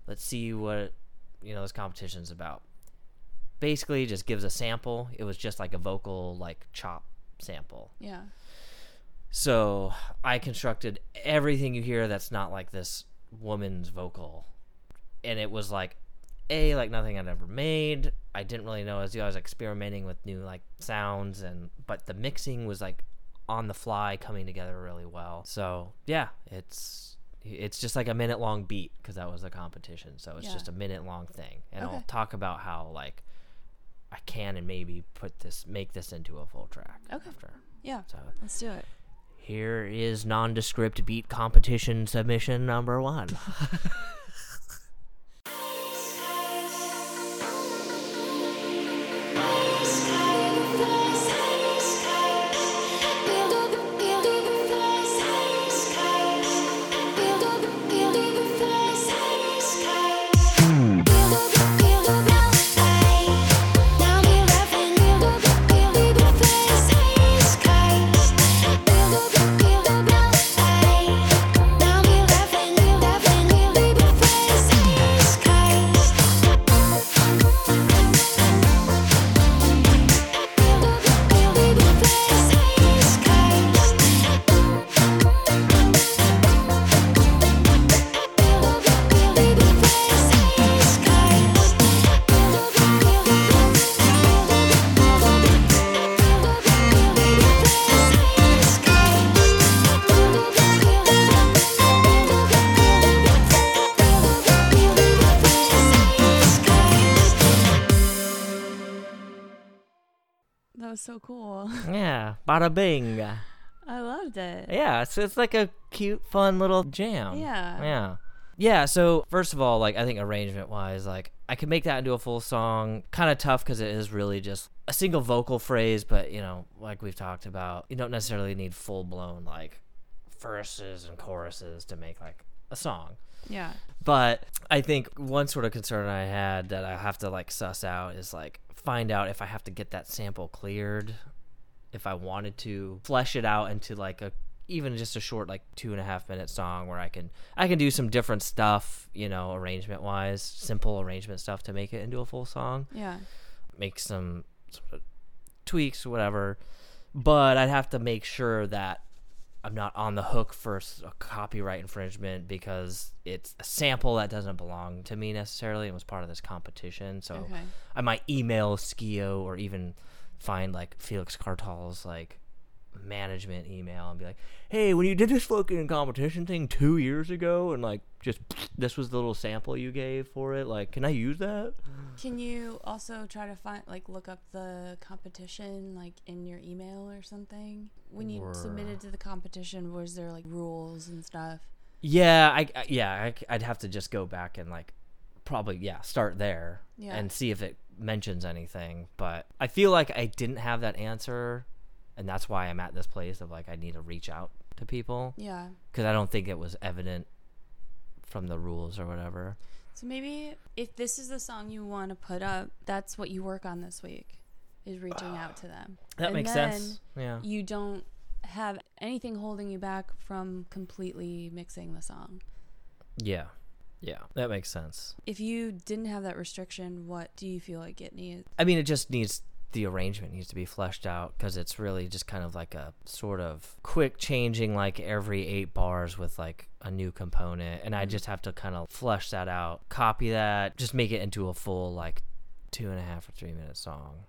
let's see what you know this competition's about. Basically, just gives a sample. It was just like a vocal like chop sample. Yeah. So I constructed everything you hear that's not like this woman's vocal, and it was like a like nothing I'd ever made. I didn't really know as I was experimenting with new like sounds and but the mixing was like on the fly coming together really well. So yeah, it's it's just like a minute long beat because that was the competition. So it's Yeah. just a minute long thing, and I'll talk about how like I can and maybe put this make this into a full track Okay. after. Yeah. So Let's do it. here is nondescript beat competition submission number one. bada bing. I loved it. Yeah, so it's like a cute, fun little jam. Yeah. Yeah. Yeah, so first of all, like I think arrangement wise, like I could make that into a full song. Kind of tough because it is really just a single vocal phrase, but you know, like we've talked about, you don't necessarily need full blown like verses and choruses to make like a song. Yeah. But I think one sort of concern I had that I have to like suss out is like find out if I have to get that sample cleared, if I wanted to flesh it out into like a even just a short like two and a half minute song where I can I can do some different stuff, you know, arrangement wise, simple arrangement stuff to make it into a full song Yeah. make some sort of tweaks or whatever. But I'd have to make sure that I'm not on the hook for a copyright infringement because it's a sample that doesn't belong to me necessarily and was part of this competition. So Okay. I might email Skio or even find like Felix Cartal's like management email and be like, "Hey, when you did this fucking competition thing two years ago, and like just this was the little sample you gave for it, like, can I use that?" Can you also try to find like look up the competition like in your email or something? When you Or- submitted to the competition, was there like rules and stuff? Yeah, I, I yeah, I, would have to just go back and like probably yeah, start there Yeah. and see if it mentions anything. But I feel like I didn't have that answer, and that's why I'm at this place of like I need to reach out to people Yeah. because I don't think it was evident from the rules or whatever. So maybe if this is the song you want to put up, that's what you work on this week is reaching out to them. That And makes then sense. Yeah. You don't have anything holding you back from completely mixing the song. Yeah. Yeah. That makes sense. If you didn't have that restriction, what do you feel like it needs? I mean, it just needs the arrangement needs to be fleshed out because it's really just kind of like a sort of quick changing like every eight bars with like a new component and i Mhm. just have to kind of flesh that out copy that just make it into a full like two and a half or three minute song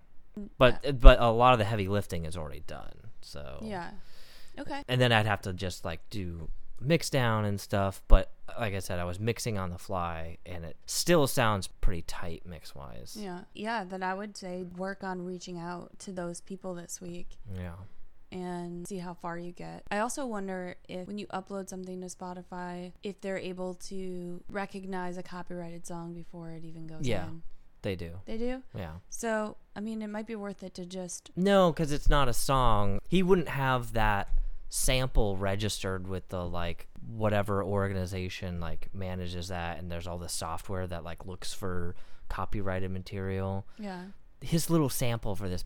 but but a lot of the heavy lifting is already done so yeah. Okay. and then i'd have to just like do mix down and stuff but like i said i was mixing on the fly and it still sounds pretty tight mix wise Yeah. Yeah, then I would say work on reaching out to those people this week yeah and see how far you get. I also wonder if when you upload something to Spotify, if they're able to recognize a copyrighted song before it even goes Yeah. in. they do They do? yeah So, I mean, it might be worth it to just No, because it's not a song. He wouldn't have that sample registered with the like whatever organization like manages that, and there's all the software that like looks for copyrighted material. yeah. His little sample for this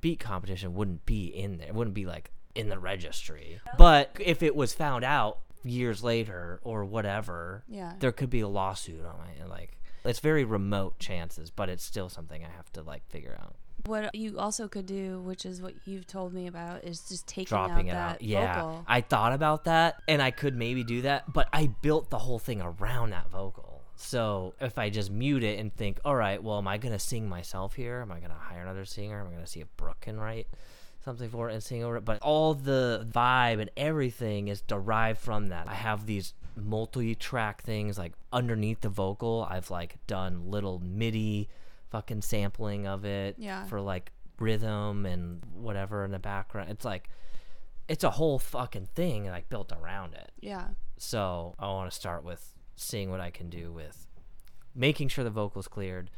beat competition wouldn't be in there. It wouldn't be like in the registry. But if it was found out years later or whatever, Yeah. there could be a lawsuit on it. Like it's very remote chances, but it's still something I have to like figure out. What you also could do, which is what you've told me about, is just taking dropping out it that out. Yeah, vocal. I thought about that, and I could maybe do that, but I built the whole thing around that vocal. So if I just mute it and think, all right, well, am I gonna sing myself here? Am I gonna hire another singer? Am I gonna see if Brooke can write something for it and sing over it? But all the vibe and everything is derived from that. I have these multi-track things like underneath the vocal. I've like done little MIDI fucking sampling of it Yeah. for like rhythm and whatever in the background. It's like it's a whole fucking thing like built around it. yeah. So I want to start with seeing what I can do with making sure the vocals cleared,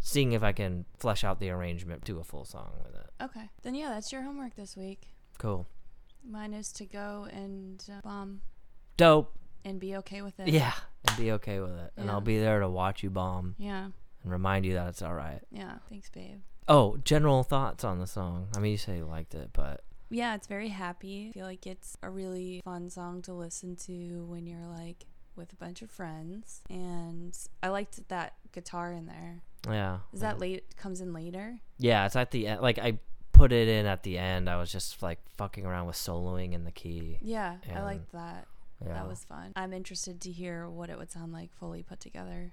seeing if I can flesh out the arrangement, do a full song with it. Okay. Then yeah, that's your homework this week. Cool. Mine is to go and uh, bomb Dope. and be okay with it. Yeah. And be okay with it. And I'll be there to watch you bomb Yeah. And remind you that it's all right. Yeah. Thanks, babe. Oh, general thoughts on the song. I mean, you say you liked it, but Yeah, it's very happy. I feel like it's a really fun song to listen to when you're like with a bunch of friends. And I liked that guitar in there. yeah. Is that late? Comes in later? Yeah, it's at the end. Like I put it in at the end. I was just like fucking around with soloing in the key. Yeah, I And- liked that. Yeah, That was fun. I'm interested to hear what it would sound like fully put together.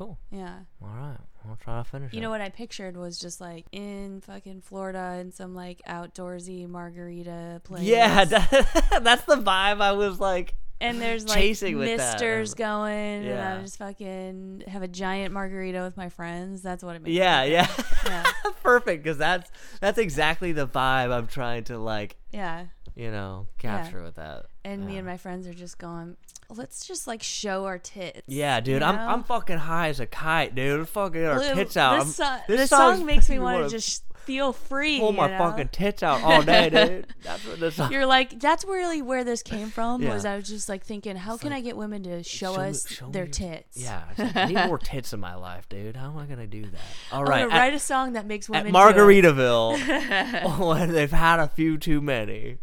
Cool. Yeah. All right, I'll try to finish You it. know what I pictured was just like in fucking Florida in some like outdoorsy margarita place. Yeah, that, that's the vibe. I was like, and there's like chasing misters going, and Yeah. I just fucking have a giant margarita with my friends. That's what it means. yeah, yeah, yeah, perfect. Because that's that's exactly the vibe I'm trying to like, yeah. You know, capture with that. And me and my friends are just going. Let's just like show our tits. Yeah, dude, you I'm? I'm fucking high as a kite, dude. Fucking our Look, tits out. This, so- this this song makes me want to just feel free. pull my know? fucking tits out all day, dude. That's what this. You're like, that's really where this came from. Was I was just like thinking, how can I get women to show, show us show their tits? Yeah, like, I need more tits in my life, dude. How am I gonna do that? All right, at- write a song that makes at women it. Margaritaville when they've had a few too many.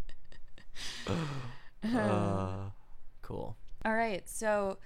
Uh, cool. All right, so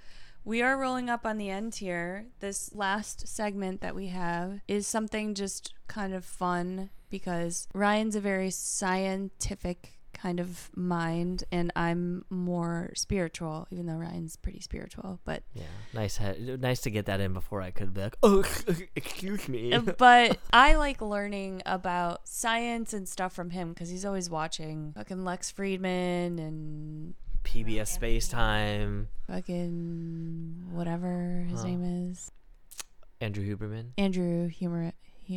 we are rolling up on the end here. This last segment that we have is something just kind of fun because Ryan's a very scientific kind of mind, and I'm more spiritual, even though Ryan's pretty spiritual. But Yeah, nice. he- nice to get that in before I could be like, oh, excuse me. Uh, but I like learning about science and stuff from him because he's always watching fucking Lex Fridman and PBS Space Time. fucking whatever his Huh. name is. Andrew Huberman. Andrew Humor, Hu-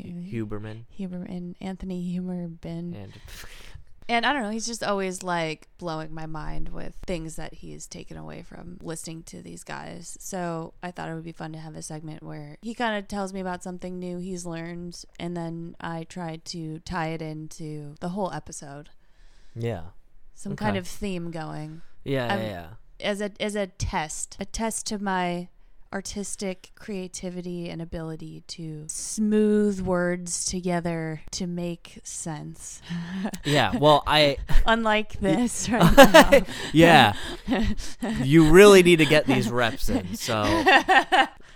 Huberman. Huberman, Anthony Huberman. And And I don't know, he's just always like blowing my mind with things that he's taken away from listening to these guys. So I thought it would be fun to have a segment where he kind of tells me about something new he's learned, and then I try to tie it into the whole episode. yeah, Some Okay. kind of theme going yeah, yeah, um, yeah. as a as a test, a test to my artistic creativity and ability to smooth words together to make sense. Yeah. Well, I Unlike this right yeah. You really need to get these reps in. So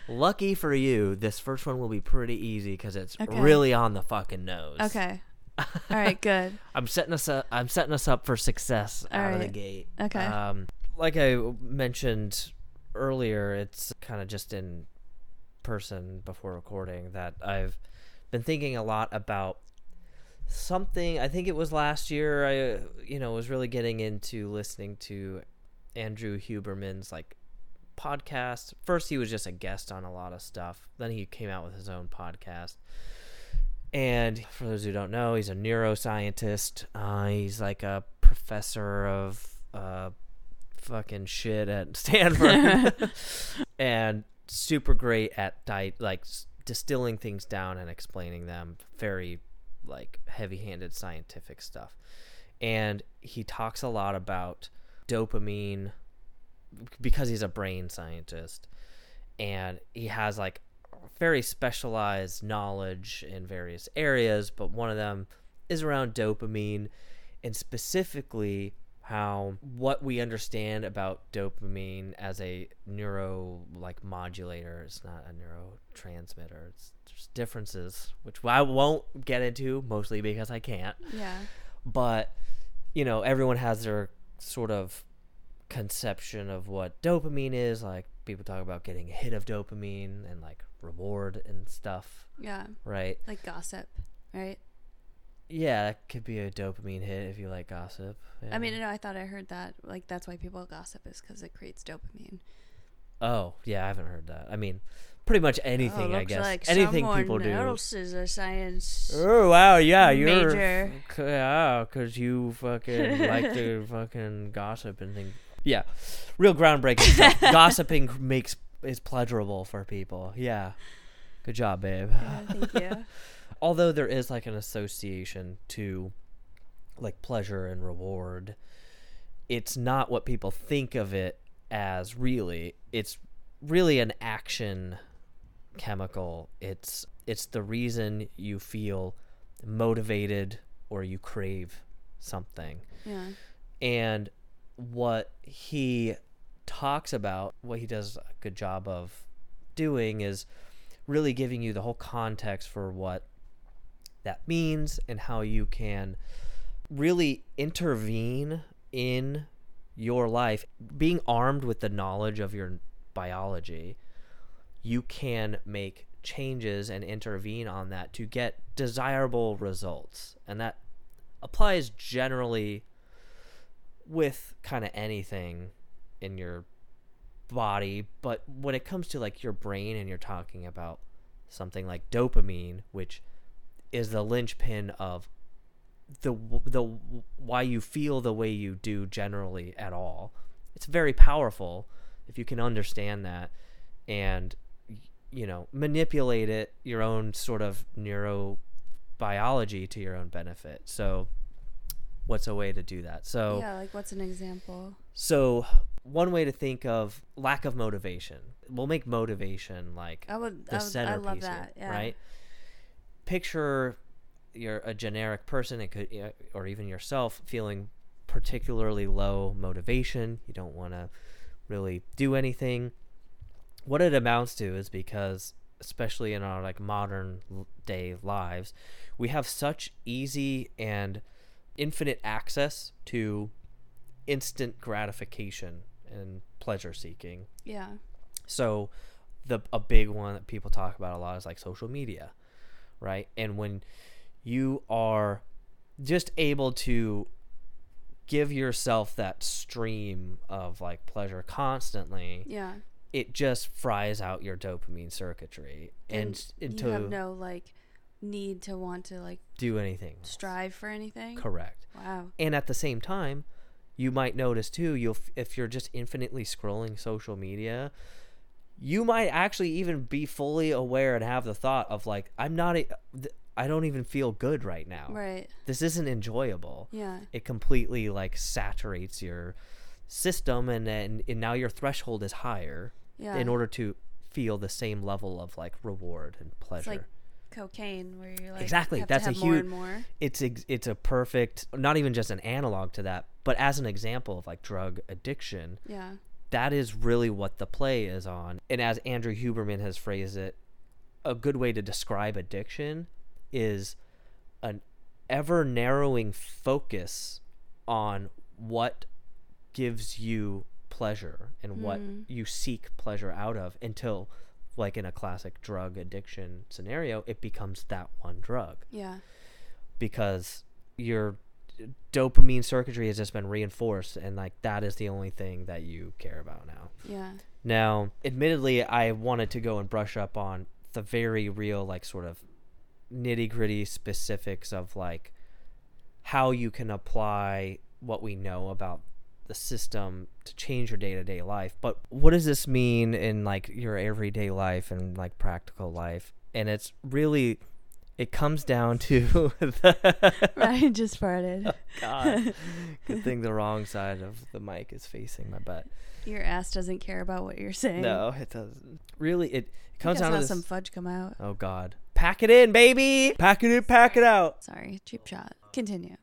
lucky for you, this first one will be pretty easy because it's Okay. really on the fucking nose. Okay. All right, good. I'm setting us up. I'm setting us up for success All out of the gate. Okay. Um, like I mentioned earlier, it's kind of just in person before recording that I've been thinking a lot about something. I think it was last year. I, you know, was really getting into listening to Andrew Huberman's like podcast. First, he was just a guest on a lot of stuff. Then he came out with his own podcast. And for those who don't know, he's a neuroscientist. Uh, he's like a professor of uh, fucking shit at Stanford, and super great at di- like s- distilling things down and explaining them. Very like heavy-handed scientific stuff. And he talks a lot about dopamine because he's a brain scientist, and he has like very specialized knowledge in various areas, but one of them is around dopamine and specifically how what we understand about dopamine as a neuro like modulator it's not a neurotransmitter it's there's differences which I won't get into mostly because I can't Yeah. but you know everyone has their sort of conception of what dopamine is like people talk about getting a hit of dopamine and like reward and stuff Yeah. right Like gossip, right? Yeah that could be a dopamine hit if you like gossip I mean, no, I thought I heard that. Like, that's why people gossip is because it creates dopamine. oh yeah i haven't heard that i mean pretty much anything oh, i guess like anything people do else is a science. Oh wow, yeah, you're Major. f- yeah, cause you fucking like to fucking gossip and things. Yeah, real groundbreaking stuff. Gossiping makes is pleasurable for people. Yeah, good job, babe. Yeah, thank you. Although there is like an association to like pleasure and reward, it's not what people think of it as. Really, it's really an action chemical. It's it's the reason you feel motivated or you crave something. Yeah. And what he talks about, what he does a good job of doing is really giving you the whole context for what that means and how you can really intervene in your life. Being armed with the knowledge of your biology you can make changes and intervene on that to get desirable results. And that applies generally with kind of anything in your body but when it comes to like your brain and you're talking about something like dopamine which is the linchpin of the the why you feel the way you do generally at all it's very powerful if you can understand that and you know manipulate it your own sort of neurobiology to your own benefit so what's a way to do that so yeah, like what's an example? so one way to think of lack of motivation we'll make motivation like I would, the I, would, I centerpiece love that. Yeah. right picture you're a generic person it could or even yourself feeling particularly low motivation you don't want to really do anything. What it amounts to is because especially in our like modern day lives we have such easy and infinite access to instant gratification and pleasure seeking. Yeah. so the a big one that people talk about a lot is like social media, right? And when you are just able to give yourself that stream of like pleasure constantly, Yeah. it just fries out your dopamine circuitry and, and, you have no like need to want to like do anything. else. strive for anything. Correct. Wow. And at the same time, you might notice too, you'll f- if you're just infinitely scrolling social media, you might actually even be fully aware and have the thought of like, I'm not, a, I don't even feel good right now. Right. This isn't enjoyable. Yeah. It completely like saturates your system, and then and now your threshold is higher Yeah. in order to feel the same level of like reward and pleasure. like Cocaine, where you're like Exactly, that's a more huge- and more. it's ex- it's a perfect not even just an analog to that, but as an example of like drug addiction, Yeah. That is really what the play is on. And as Andrew Huberman has phrased it, a good way to describe addiction is an ever narrowing focus on what gives you pleasure and what Mm. you seek pleasure out of until like in a classic drug addiction scenario it becomes that one drug Yeah. because your dopamine circuitry has just been reinforced and like that is the only thing that you care about now Yeah. now, admittedly, I wanted to go and brush up on the very real, like, sort of nitty gritty specifics of, like, how you can apply what we know about the system to change your day to day life. But what does this mean in, like, your everyday life and, like, practical life? And it's really, it comes down to the. Ryan just farted. Oh, God. Good thing the wrong side of the mic is facing my butt. Your ass doesn't care about what you're saying. No, it doesn't. Really, it, it comes down to this. some fudge come out. oh God, pack it in, baby. Pack it in, pack it out. Sorry, cheap shot. Continue.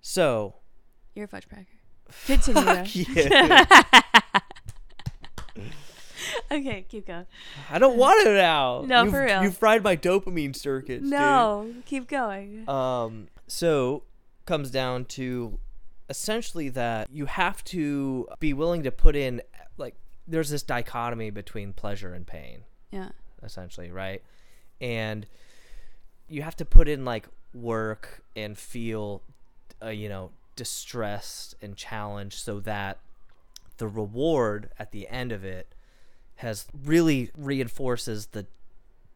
So, You're a fudge packer. Continue. fuck you. Okay, keep going. I don't want it now. No, you for real. You fried my dopamine circuits. No, keep going. Dude. Um. So, comes down to essentially that you have to be willing to put in like there's this dichotomy between pleasure and pain. yeah. essentially, right? And you have to put in like work and feel, uh, you know, distressed and challenged so that the reward at the end of it has really reinforces the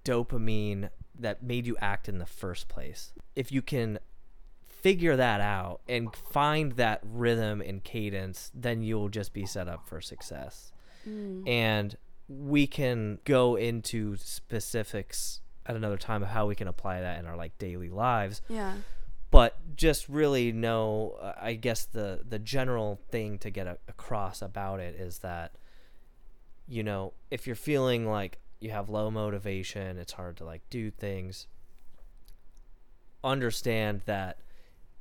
dopamine that made you act in the first place. If you can figure that out and find that rhythm and cadence, then you'll just be set up for success Mm. and we can go into specifics at another time of how we can apply that in our like daily lives Yeah. but just really know uh, i guess the the general thing to get a, across about it is that you know if you're feeling like you have low motivation it's hard to like do things understand that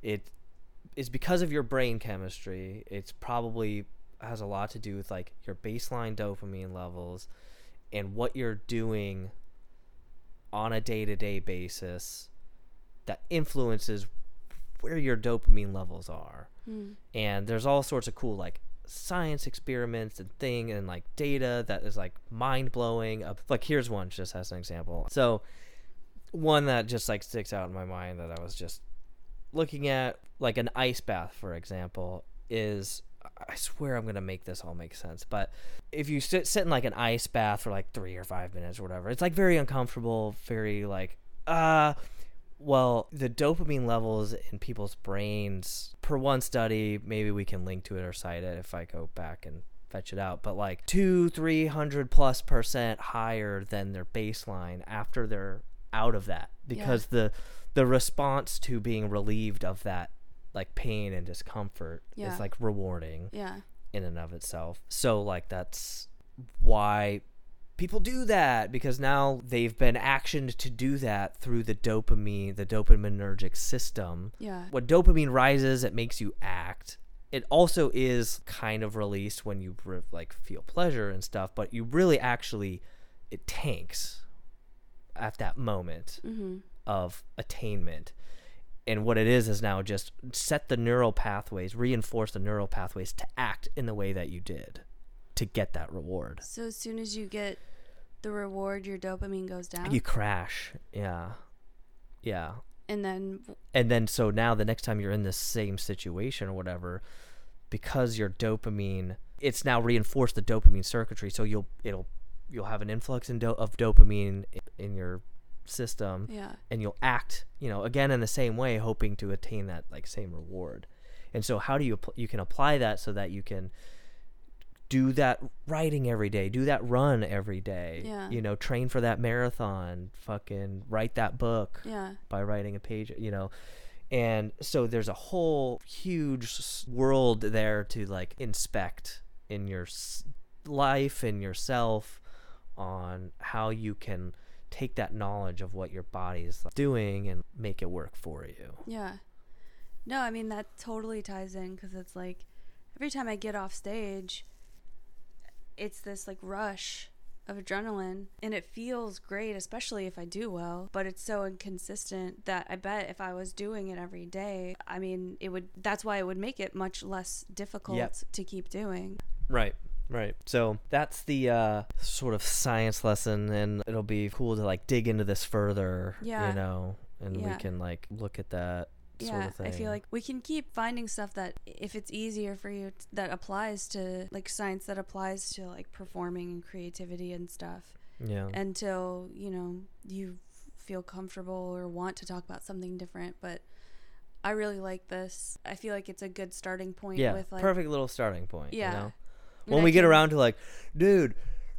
it is because of your brain chemistry it's probably has a lot to do with like your baseline dopamine levels and what you're doing on a day-to-day basis that influences where your dopamine levels are Mm. and there's all sorts of cool like science experiments and thing and like data that is like mind-blowing of like here's one just as an example. So one that just like sticks out in my mind that i was just looking at like an ice bath for example is i swear i'm gonna make this all make sense but if you sit, sit in like an ice bath for like three or five minutes or whatever it's like very uncomfortable very like uh well, the dopamine levels in people's brains, per one study, maybe we can link to it or cite it if I go back and fetch it out, but like two, three hundred plus percent higher than their baseline after they're out of that because the the response to being relieved of that like pain and discomfort Yeah. is like rewarding Yeah. in and of itself. So like that's why people do that because now they've been actioned to do that through the dopamine, the dopaminergic system. Yeah. When dopamine rises, it makes you act. It also is kind of released when you like feel pleasure and stuff, but you really actually it tanks at that moment Mm-hmm. of attainment. And what it is is now just set the neural pathways, reinforce the neural pathways to act in the way that you did to get that reward. So as soon as you get the reward, your dopamine goes down, You crash. Yeah. Yeah. and then And then so now the next time you're in the same situation or whatever, because your dopamine it's now reinforced the dopamine circuitry, so you'll it'll you'll have an influx in do- of dopamine in, your system. yeah, and you'll act, you know, again in the same way, hoping to attain that like same reward. And so, how do you you can apply that so that you can do that writing every day, do that run every day, Yeah. you know, train for that marathon, fucking write that book yeah, by writing a page, you know. And so there's a whole huge world there to like inspect in your s- life and yourself on how you can take that knowledge of what your body's doing and make it work for you. Yeah. No, I mean that totally ties in because it's like every time I get off stage, it's this like rush of adrenaline and it feels great, especially if I do well, but it's so inconsistent that I bet if I was doing it every day, I mean, it would that's why it would make it much less difficult Yep. to keep doing. Right. Right. So that's the uh, sort of science lesson, and it'll be cool to like dig into this further. Yeah. You know, and we can like look at that sort yeah, of. I feel like we can keep finding stuff that if it's easier for you t- that applies to like science that applies to like performing and creativity and stuff. Yeah. until you know you feel comfortable or want to talk about something different but i really like this i feel like it's a good starting point yeah. with like perfect little starting point. yeah You know? And When I we get can- around to like, dude.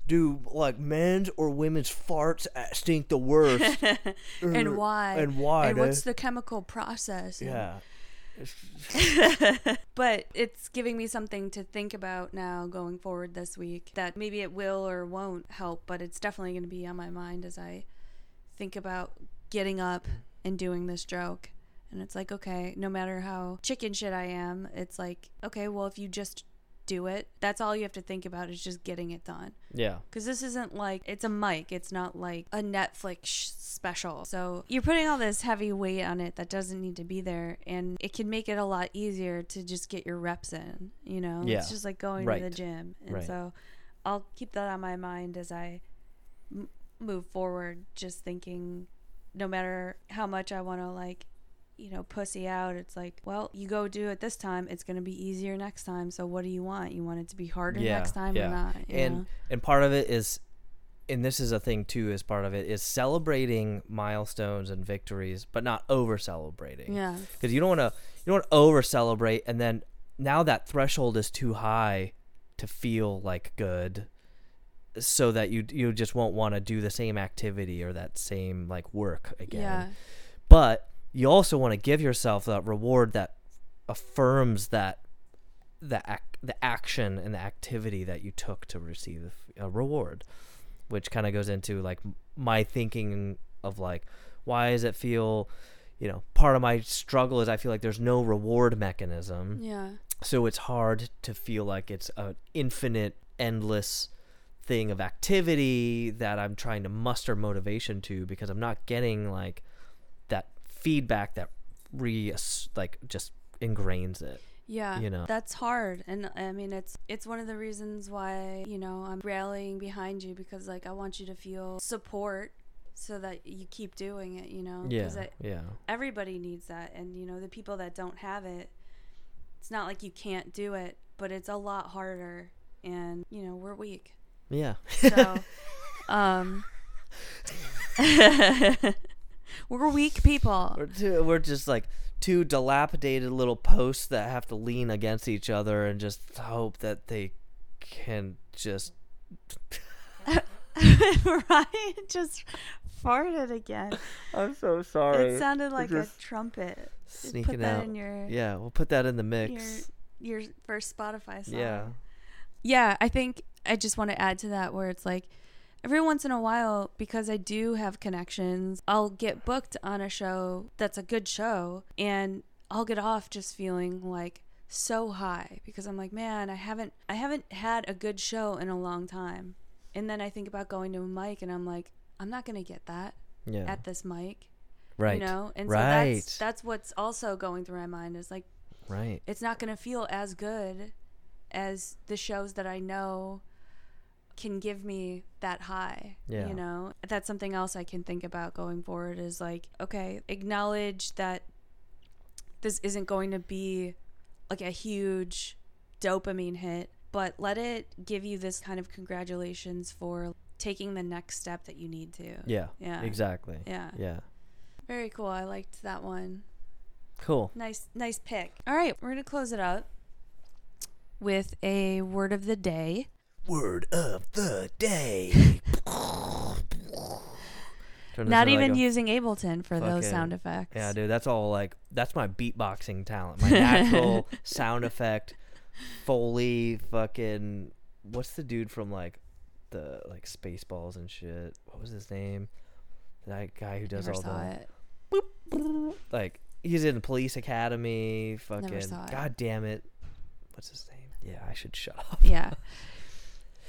Do like men's or women's farts stink the worst? and Er, why And why? and what's the chemical process yeah. but it's giving me something to think about now going forward this week that maybe it will or won't help but it's definitely going to be on my mind as i think about getting up and doing this joke and it's like okay no matter how chicken shit i am it's like okay well if you just do it that's all you have to think about is just getting it done Yeah. because this isn't like it's a mic it's not like a netflix sh- special so you're putting all this heavy weight on it that doesn't need to be there and it can make it a lot easier to just get your reps in you know Yeah. it's just like going to the gym and Right. so i'll keep that on my mind as i m- move forward just thinking no matter how much i want to like you know pussy out it's like well you go do it this time it's going to be easier next time so what do you want? You want it to be harder Yeah, next time yeah. or not and know? and part of it is and this is a thing too as part of it is celebrating milestones and victories but not over celebrating yeah. Because you don't want to you don't want to over celebrate and then now that threshold is too high to feel like good so that you you just won't want to do the same activity or that same like work again. Yeah. But you also want to give yourself that reward that affirms that the ac- the action and the activity that you took to receive a reward which kind of goes into like my thinking of like why does it feel you know part of my struggle is i feel like there's no reward mechanism. Yeah. So it's hard to feel like it's an infinite endless thing of activity that i'm trying to muster motivation to because i'm not getting like feedback that re like just ingrains it Yeah, you know. that's hard, and I mean it's it's one of the reasons why you know I'm rallying behind you because like I want you to feel support so that you keep doing it. You know, yeah 'Cause I- yeah everybody needs that, and you know the people that don't have it, it's not like you can't do it, but it's a lot harder, and you know we're weak, yeah so um. we're weak people. we're, two, we're just like two dilapidated little posts that have to lean against each other and just hope that they can just Ryan just farted again. i'm so sorry It sounded like a trumpet. sneaking Put that out in your yeah we'll put that in the mix your your first Spotify song. yeah Yeah, I think I just want to add to that where it's like every once in a while because I do have connections, I'll get booked on a show that's a good show and I'll get off just feeling like so high because I'm like, man, I haven't I haven't had a good show in a long time. And then I think about going to a mic and I'm like, I'm not going to get that yeah at this mic, right you know? And right so that's that's what's also going through my mind is like right it's not going to feel as good as the shows that I know can give me that high. Yeah. You know, that's something else I can think about going forward is like, okay, acknowledge that this isn't going to be like a huge dopamine hit, but let it give you this kind of congratulations for taking the next step that you need to. yeah Yeah. exactly Yeah. yeah Very cool. I liked that one. cool Nice, nice pick. All right, we're gonna close it up with a word of the day. Word of the day Not into, like, even a- using Ableton for those fucking- sound effects. Yeah, dude, that's all like that's my beatboxing talent. My natural sound effect, Foley, fucking what's the dude from like the like Spaceballs and shit. What was his name? That guy who does Never all saw the it. like he's in the Police Academy. Never Fucking saw it. god damn it. What's his name? Yeah, I should shut up. Yeah.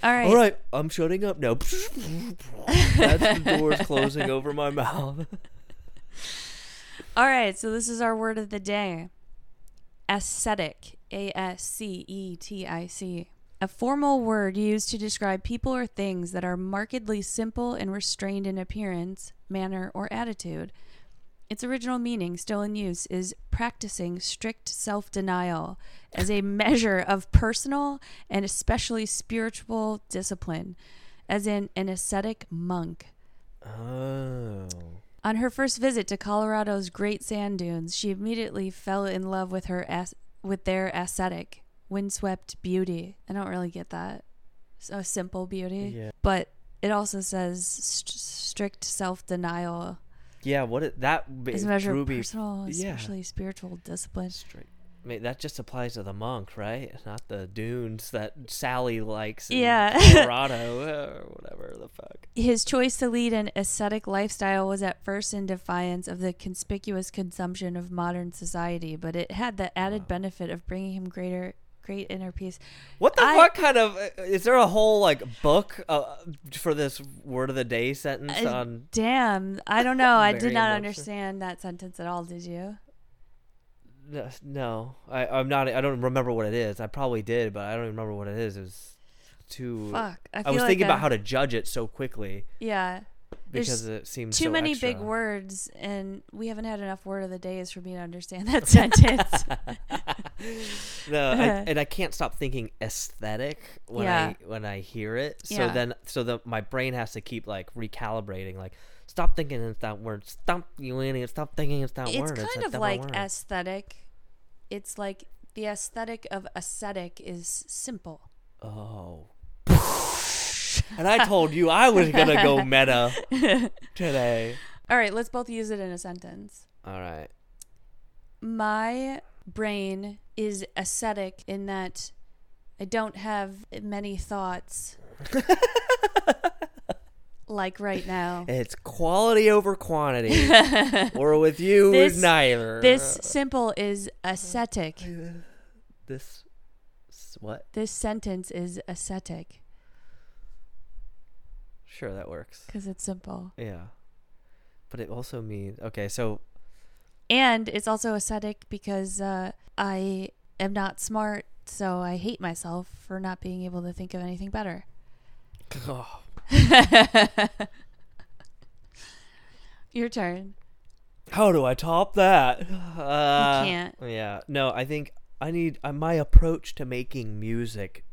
All right. All right, I'm shutting up now. That's the doors closing over my mouth. All right. So this is our word of the day. Ascetic. A S C E T I C. A formal word used to describe people or things that are markedly simple and restrained in appearance, manner, or attitude. Its original meaning, still in use, is practicing strict self denial as a measure of personal and especially spiritual discipline, as in an ascetic monk. Oh. On her first visit to Colorado's Great Sand Dunes, she immediately fell in love with her as- with their ascetic, windswept beauty. I don't really get that. So simple beauty, Yeah. but it also says st- strict self-denial Yeah, what it, that a measure of personal, yeah. especially spiritual discipline. straight. I mean, that just applies to the monk, right? Not the dunes that Sally likes in Yeah. Colorado or whatever the fuck. His choice to lead an ascetic lifestyle was at first in defiance of the conspicuous consumption of modern society, but it had the added Wow. benefit of bringing him greater great inner peace. What the I- fuck kind of uh, is there a whole like book uh, for this word of the day sentence Uh, on? Damn, I don't know. I did not understand that sentence at all. Did you? No, No, I, I'm not. I don't remember what it is. I probably did, but I don't even remember what it is. It was too. Fuck. I, I, was like thinking I- about how to judge it so quickly Yeah, There's because it seems too so many extra. big words, and we haven't had enough word of the days for me to understand that sentence. no, I, and I can't stop thinking aesthetic when Yeah. I when I hear it. So Yeah. then, so the my brain has to keep like recalibrating. Like, stop thinking it's that word. Stop you idiot. Stop thinking it's that it's word. It's kind of like word. aesthetic. It's like the aesthetic of ascetic is simple. Oh. And I told you I was gonna go meta today. All right, let's both use it in a sentence. All right. My brain is ascetic in that I don't have many thoughts. like right now. It's quality over quantity. or with you, This- neither. This simple is ascetic. This. What? This sentence is ascetic Sure, that works. because it's simple. Yeah. But it also means okay. So And it's also aesthetic because uh, I am not smart, so I hate myself for not being able to think of anything better. oh, Your turn. how do I top that? Uh, can't. Yeah. No, I think I need uh, my approach to making music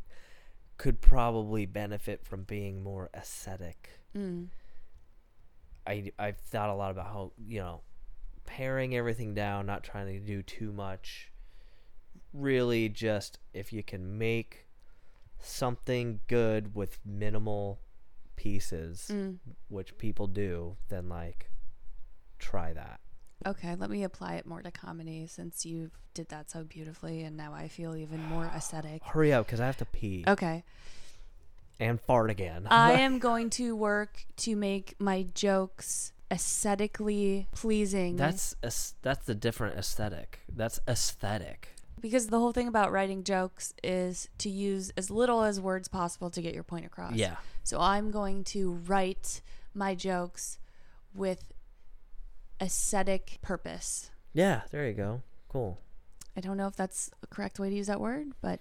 could probably benefit from being more aesthetic. Mm. I I've thought a lot about how you know paring everything down, not trying to do too much. Really, just if you can make something good with minimal pieces, Mm. which people do, then like try that. Okay, let me apply it more to comedy since you did that so beautifully, and now I feel even more aesthetic. Hurry up, because I have to pee Okay, and fart again. I am going to work to make my jokes aesthetically pleasing. that's that's the different aesthetic. That's aesthetic. because the whole thing about writing jokes is to use as little as words possible to get your point across. Yeah. So I'm going to write my jokes with aesthetic purpose. Yeah. There you go. Cool. I don't know if that's a correct way to use that word, but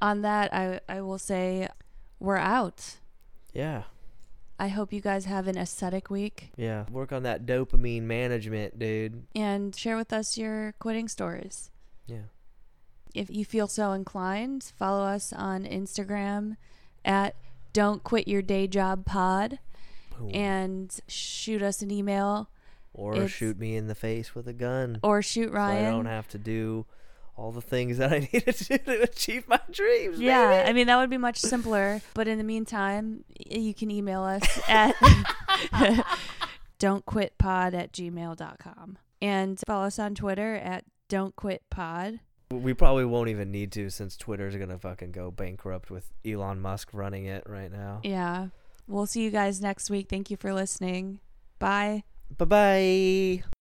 on that, I, I will say we're out. Yeah. I hope you guys have an aesthetic week Yeah. Work on that dopamine management, dude. and share with us your quitting stories. Yeah. If you feel so inclined, follow us on Instagram at Don't Quit Your Day Job Pod Boom. and shoot us an email or it's- shoot me in the face with a gun. or shoot so I don't have to do all the things that I need to do to achieve my dreams. yeah, baby. I mean, that would be much simpler. But in the meantime, you can email us at don'tquitpod at gmail.com. And follow us on Twitter at don'tquitpod. We probably won't even need to since Twitter's gonna fucking go bankrupt with Elon Musk running it right now. Yeah. We'll see you guys next week. Thank you for listening. Bye. Bye bye.